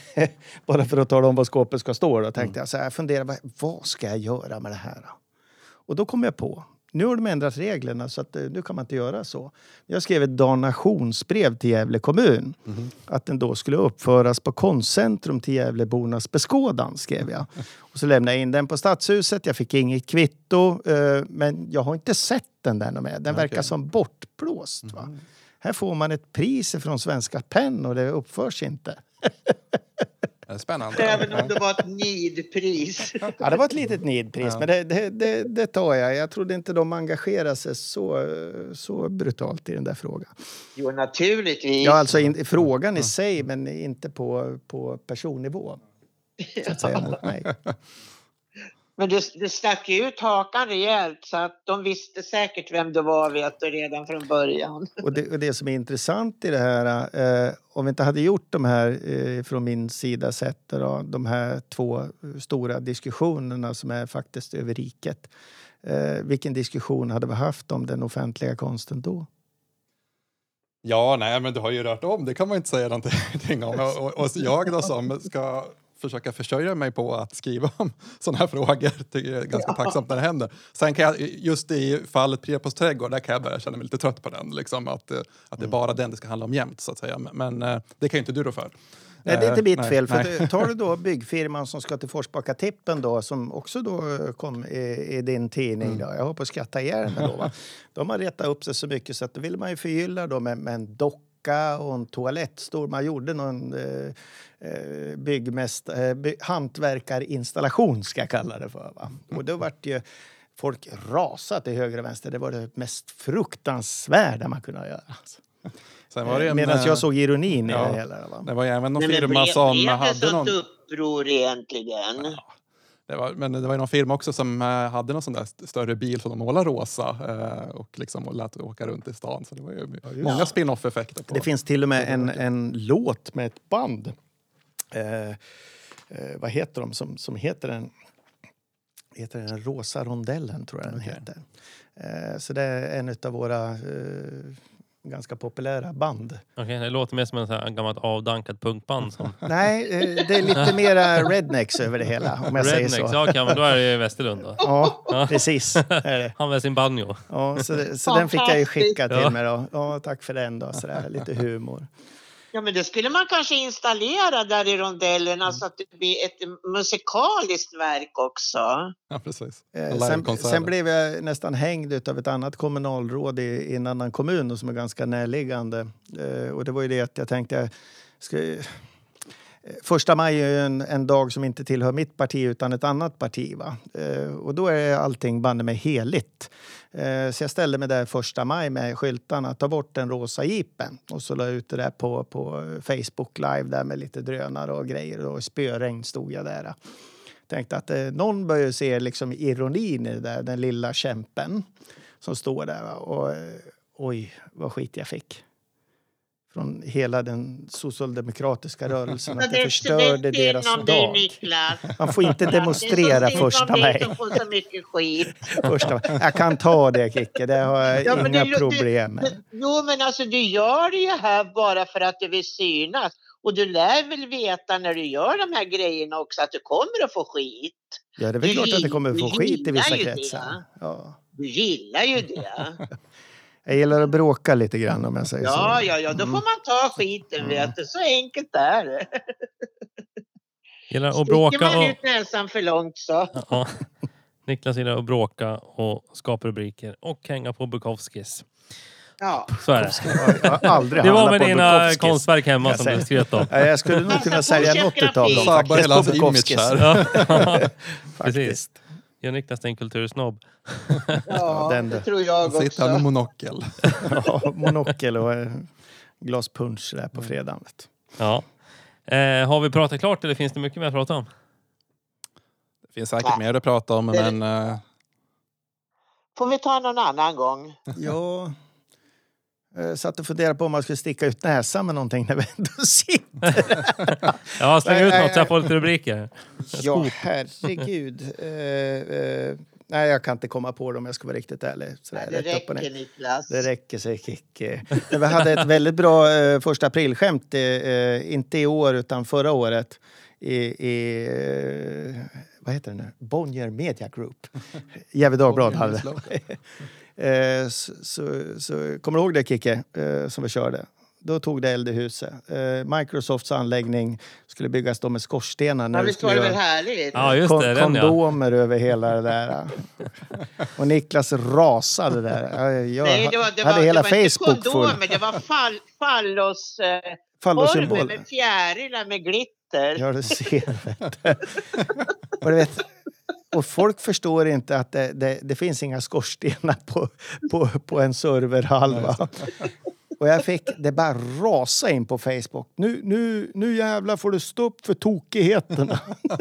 [SPEAKER 3] Bara för att tala om vad skåpet ska stå. Då tänkte jag så här, jag funderade, vad, vad ska jag göra med det här? Och då kom jag på, nu har de ändrat reglerna så att eh, nu kan man inte göra så. Jag skrev ett donationsbrev till Gävle kommun. Att den då skulle uppföras på konstcentrum till Gävlebornas beskådan, skrev jag. Och så lämnade jag in den på Stadshuset. Jag fick inget kvitto, eh, men jag har inte sett den där mer. Den verkar
[SPEAKER 4] Okej.
[SPEAKER 3] som bortblåst. Va? Här får man ett pris från Svenska Penn och det uppförs inte.
[SPEAKER 4] Är Spännande.
[SPEAKER 2] Även om det var ett nidpris.
[SPEAKER 3] Ja, det var ett litet nidpris,
[SPEAKER 4] Ja.
[SPEAKER 3] men det, det, det, det tar jag. Jag trodde inte de engagerar sig så, så brutalt i den där frågan.
[SPEAKER 2] Jo, naturligtvis.
[SPEAKER 3] Ja, alltså in, frågan i sig, men inte på, på personnivå. Så att säga mig.
[SPEAKER 2] Men det, det stack ju ut hakan rejält så att de visste säkert vem det var vet du, redan från början.
[SPEAKER 3] Och det, och det som är intressant i det här, eh, om vi inte hade gjort de här eh, från min sida sett då, de här två stora diskussionerna som är faktiskt över riket. Eh, vilken diskussion hade vi haft om den offentliga konsten då?
[SPEAKER 4] Ja, nej, men du har ju rört om. Det kan man inte säga någonting om. Och, och, och jag då som ska försöka försörja mig på att skriva om sådana här frågor tycker jag är ganska tacksamt när det händer. Sen kan jag, just i fallet Prepos trädgård, där kan jag börja känna mig lite trött på den. Liksom, att, eh, att det är bara den det ska handla om jämt, så att säga. Men, men eh, det kan ju inte du rå för.
[SPEAKER 3] Nej, det är inte
[SPEAKER 4] Eh,
[SPEAKER 3] mitt
[SPEAKER 4] nej,
[SPEAKER 3] fel. För
[SPEAKER 4] nej.
[SPEAKER 3] tar du då byggfirman som ska till Forsbacka Tippen då, som också då kom i, i din tidning.
[SPEAKER 4] Mm.
[SPEAKER 3] Då. Jag att skratta ihjäl mig då. Va? De har retat upp sig så mycket så att då vill man ju förgylla då med, med en docka och en toalettstol. Man gjorde någon eh, eh, byggmäst, eh, by, hantverkarinstallation ska jag kalla det för. Va? Och då vart ju folk rasat till höger och vänster. Det var det mest fruktansvärda man kunde göra. Alltså.
[SPEAKER 4] En,
[SPEAKER 3] Medan
[SPEAKER 4] eh,
[SPEAKER 3] jag såg ironin i
[SPEAKER 4] ja.
[SPEAKER 3] det hela. Va?
[SPEAKER 4] Det var ju även någon firma som
[SPEAKER 2] blev det
[SPEAKER 4] hade
[SPEAKER 2] sånt
[SPEAKER 4] någon...
[SPEAKER 2] uppror egentligen?
[SPEAKER 4] Det var, men det var ju någon firma också som eh, hade någon sån där st- större bil som de målade rosa eh, och liksom lät åka runt i stan. Så det var ju många spin-off-effekter. på
[SPEAKER 3] Det finns till och med en, en låt med ett band. Eh, eh, vad heter de som, som heter den? Heter den Rosa rondellen, tror jag den
[SPEAKER 4] Okej.
[SPEAKER 3] heter. Eh, så det är en av våra eh, ganska populära band.
[SPEAKER 1] Okej, det låter mer som en här gammalt avdankat punkband. Som
[SPEAKER 3] Nej, eh, det är lite mera rednecks över det hela, om jag säger
[SPEAKER 1] Rednecks.
[SPEAKER 3] så.
[SPEAKER 1] Ja, men då är det Västerlund då.
[SPEAKER 3] Ja, precis. Är det.
[SPEAKER 1] Han med sin banjo.
[SPEAKER 3] Ja, så så den fick jag ju skicka till
[SPEAKER 1] Ja.
[SPEAKER 3] mig. Då. Ja, tack för den. Då, så där, lite humor.
[SPEAKER 2] Ja, men det skulle man kanske installera där i rondellerna så att det blir ett musikaliskt verk också.
[SPEAKER 4] Ja, precis.
[SPEAKER 3] Eh, Sen, sen blev jag nästan hängd av ett annat kommunalråd i, i en annan kommun och som är ganska närliggande. Eh, och det var ju det att jag tänkte... Jag ska, Första maj är en, en dag som inte tillhör mitt parti utan ett annat parti. Va? Eh, och då är allting banne mig heligt. Eh, så jag ställde mig där första maj med skyltarna ta bort den rosa jeepen. Och så la jag ut det där på, på Facebook live där med lite drönare och grejer. Och i spöregn stod jag där. Tänkte att eh, någon bör ju se liksom ironin i det där, den lilla kämpen som står där. Va? Och eh, oj, vad skit jag fick. Från hela den socialdemokratiska rörelsen. Att förstörde
[SPEAKER 2] det är
[SPEAKER 3] deras dag. Man får inte demonstrera första maj. Första. Jag kan ta det, Kicke. Det har jag
[SPEAKER 2] Ja,
[SPEAKER 3] inga
[SPEAKER 2] det-
[SPEAKER 3] problem med.
[SPEAKER 2] Jo, men alltså du gör det ju här bara för att du vill synas. Och du lär väl veta när du gör de här grejerna också att du kommer att få skit.
[SPEAKER 3] Ja, det är väl
[SPEAKER 2] du
[SPEAKER 3] klart att det kommer
[SPEAKER 2] gillar
[SPEAKER 3] få skit i vissa kretsar. Ja.
[SPEAKER 2] Du gillar ju det.
[SPEAKER 3] Jag gillar att bråka lite grann om jag säger
[SPEAKER 2] Ja,
[SPEAKER 3] så.
[SPEAKER 2] ja, ja, då får man ta skiten vet du. Så enkelt är det.
[SPEAKER 1] Gillar att
[SPEAKER 2] Sticker
[SPEAKER 1] bråka
[SPEAKER 2] man
[SPEAKER 1] och...
[SPEAKER 2] ut näsan för långt så.
[SPEAKER 1] Ja. Niklas gillar att bråka och skapa rubriker och hänga på Bukowskis.
[SPEAKER 2] Ja.
[SPEAKER 1] Så är det.
[SPEAKER 3] Jag har aldrig
[SPEAKER 1] Det var med dina
[SPEAKER 3] Bukowskis.
[SPEAKER 1] konstverk hemma
[SPEAKER 3] jag
[SPEAKER 1] som du skröt om.
[SPEAKER 3] Ja, jag skulle nog kunna sälja något utav dem
[SPEAKER 4] Sabbar hela image
[SPEAKER 3] Bukowskis.
[SPEAKER 4] här.
[SPEAKER 1] Ja. Precis.
[SPEAKER 3] Faktiskt.
[SPEAKER 1] Niklas till en kultursnobb.
[SPEAKER 2] Ja,
[SPEAKER 3] den
[SPEAKER 2] det
[SPEAKER 3] då.
[SPEAKER 2] tror jag
[SPEAKER 4] Han sitter med
[SPEAKER 2] också.
[SPEAKER 4] monokel.
[SPEAKER 3] Ja, monokel och eh, glas punch där på fredagen.
[SPEAKER 1] Ja. Eh, har vi pratat klart eller finns det mycket mer att prata om?
[SPEAKER 4] Det finns säkert mer att prata om, men eh,
[SPEAKER 2] Får vi ta någon annan gång?
[SPEAKER 3] Ja, jag satt och funderade på om man skulle sticka ut näsan med någonting när vi ändå sitter.
[SPEAKER 1] Ja, släng
[SPEAKER 3] Nej,
[SPEAKER 1] ut
[SPEAKER 3] nej,
[SPEAKER 1] något så jag
[SPEAKER 3] nej.
[SPEAKER 1] får lite rubriker.
[SPEAKER 3] Ja, herregud. Eh, eh, nej, jag kan inte komma på det om jag ska vara riktigt ärlig. Sådär,
[SPEAKER 2] Det
[SPEAKER 3] och ner.
[SPEAKER 2] räcker Niklas.
[SPEAKER 3] Det räcker. Men Vi hade ett väldigt bra eh, första aprilskämt, eh, eh, inte i år utan förra året. I, i eh, vad heter det nu? Bonnier Media Group. Gefle Dagblad hade det. Eh, så, så, så, kommer du ihåg det, Kicke, eh, som vi körde? Då tog det eld i huset. Eh, Microsofts anläggning skulle byggas då med skorstenar. När
[SPEAKER 2] Ja, visst
[SPEAKER 3] skulle
[SPEAKER 2] var det väl härligt?
[SPEAKER 1] Ja, just
[SPEAKER 3] kon-
[SPEAKER 1] det. Den ja.
[SPEAKER 3] kondomer över hela det där. Och Niklas rasade där. Jag,
[SPEAKER 2] Nej, det var, det
[SPEAKER 3] hade
[SPEAKER 2] var,
[SPEAKER 3] hela
[SPEAKER 2] det var
[SPEAKER 3] Facebook
[SPEAKER 2] inte
[SPEAKER 3] full.
[SPEAKER 2] kondomer, det var fall, fallos, eh, former
[SPEAKER 3] Fallosymbol.
[SPEAKER 2] med fjärilar med glitter.
[SPEAKER 3] Ja, du ser. Och, du vet, och folk förstår inte att det, det, det finns inga skorstenar på, på, på en serverhall. Va? Och jag fick det bara rasa in på Facebook. Nu, nu, nu jävlar får du stopp för tokigheterna.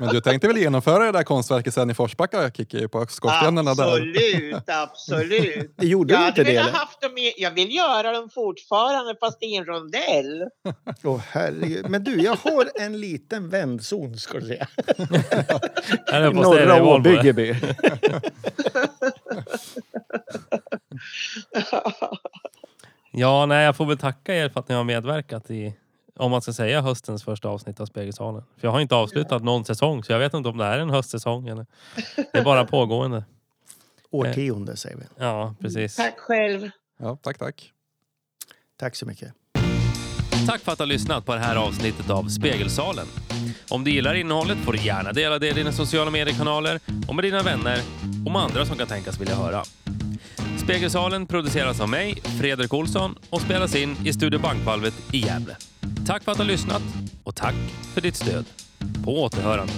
[SPEAKER 4] Men du tänkte väl genomföra det där konstverket sen i Forsbacka, Kikki, på skorstenarna där?
[SPEAKER 2] Absolut, absolut.
[SPEAKER 3] Det gjorde
[SPEAKER 2] Jag
[SPEAKER 3] inte det?
[SPEAKER 2] haft dem i, jag vill göra dem fortfarande fast i en rondell.
[SPEAKER 3] Åh, herregud. Men du, jag har en liten vändzon ska du säga. I norra. Åbyggeby.
[SPEAKER 1] Ja, nej, jag får väl tacka er för att ni har medverkat i, om man ska säga höstens första avsnitt av Spegelsalen. För jag har inte avslutat någon säsong, så jag vet inte om det är en höstsäsong eller det är bara pågående.
[SPEAKER 3] Årtionde säger vi.
[SPEAKER 1] Ja, precis.
[SPEAKER 2] Tack själv.
[SPEAKER 4] Ja, tack, tack.
[SPEAKER 3] Tack så mycket.
[SPEAKER 1] Tack för att du har lyssnat på det här avsnittet av Spegelsalen. Om du gillar innehållet får du gärna dela det i dina sociala mediekanaler och med dina vänner och med andra som kan tänkas vilja höra. Spegelsalen produceras av mig, Fredrik Olsson och spelas in i Studio Bankvalvet i Gävle. Tack för att du har lyssnat och tack för ditt stöd. På återhörande.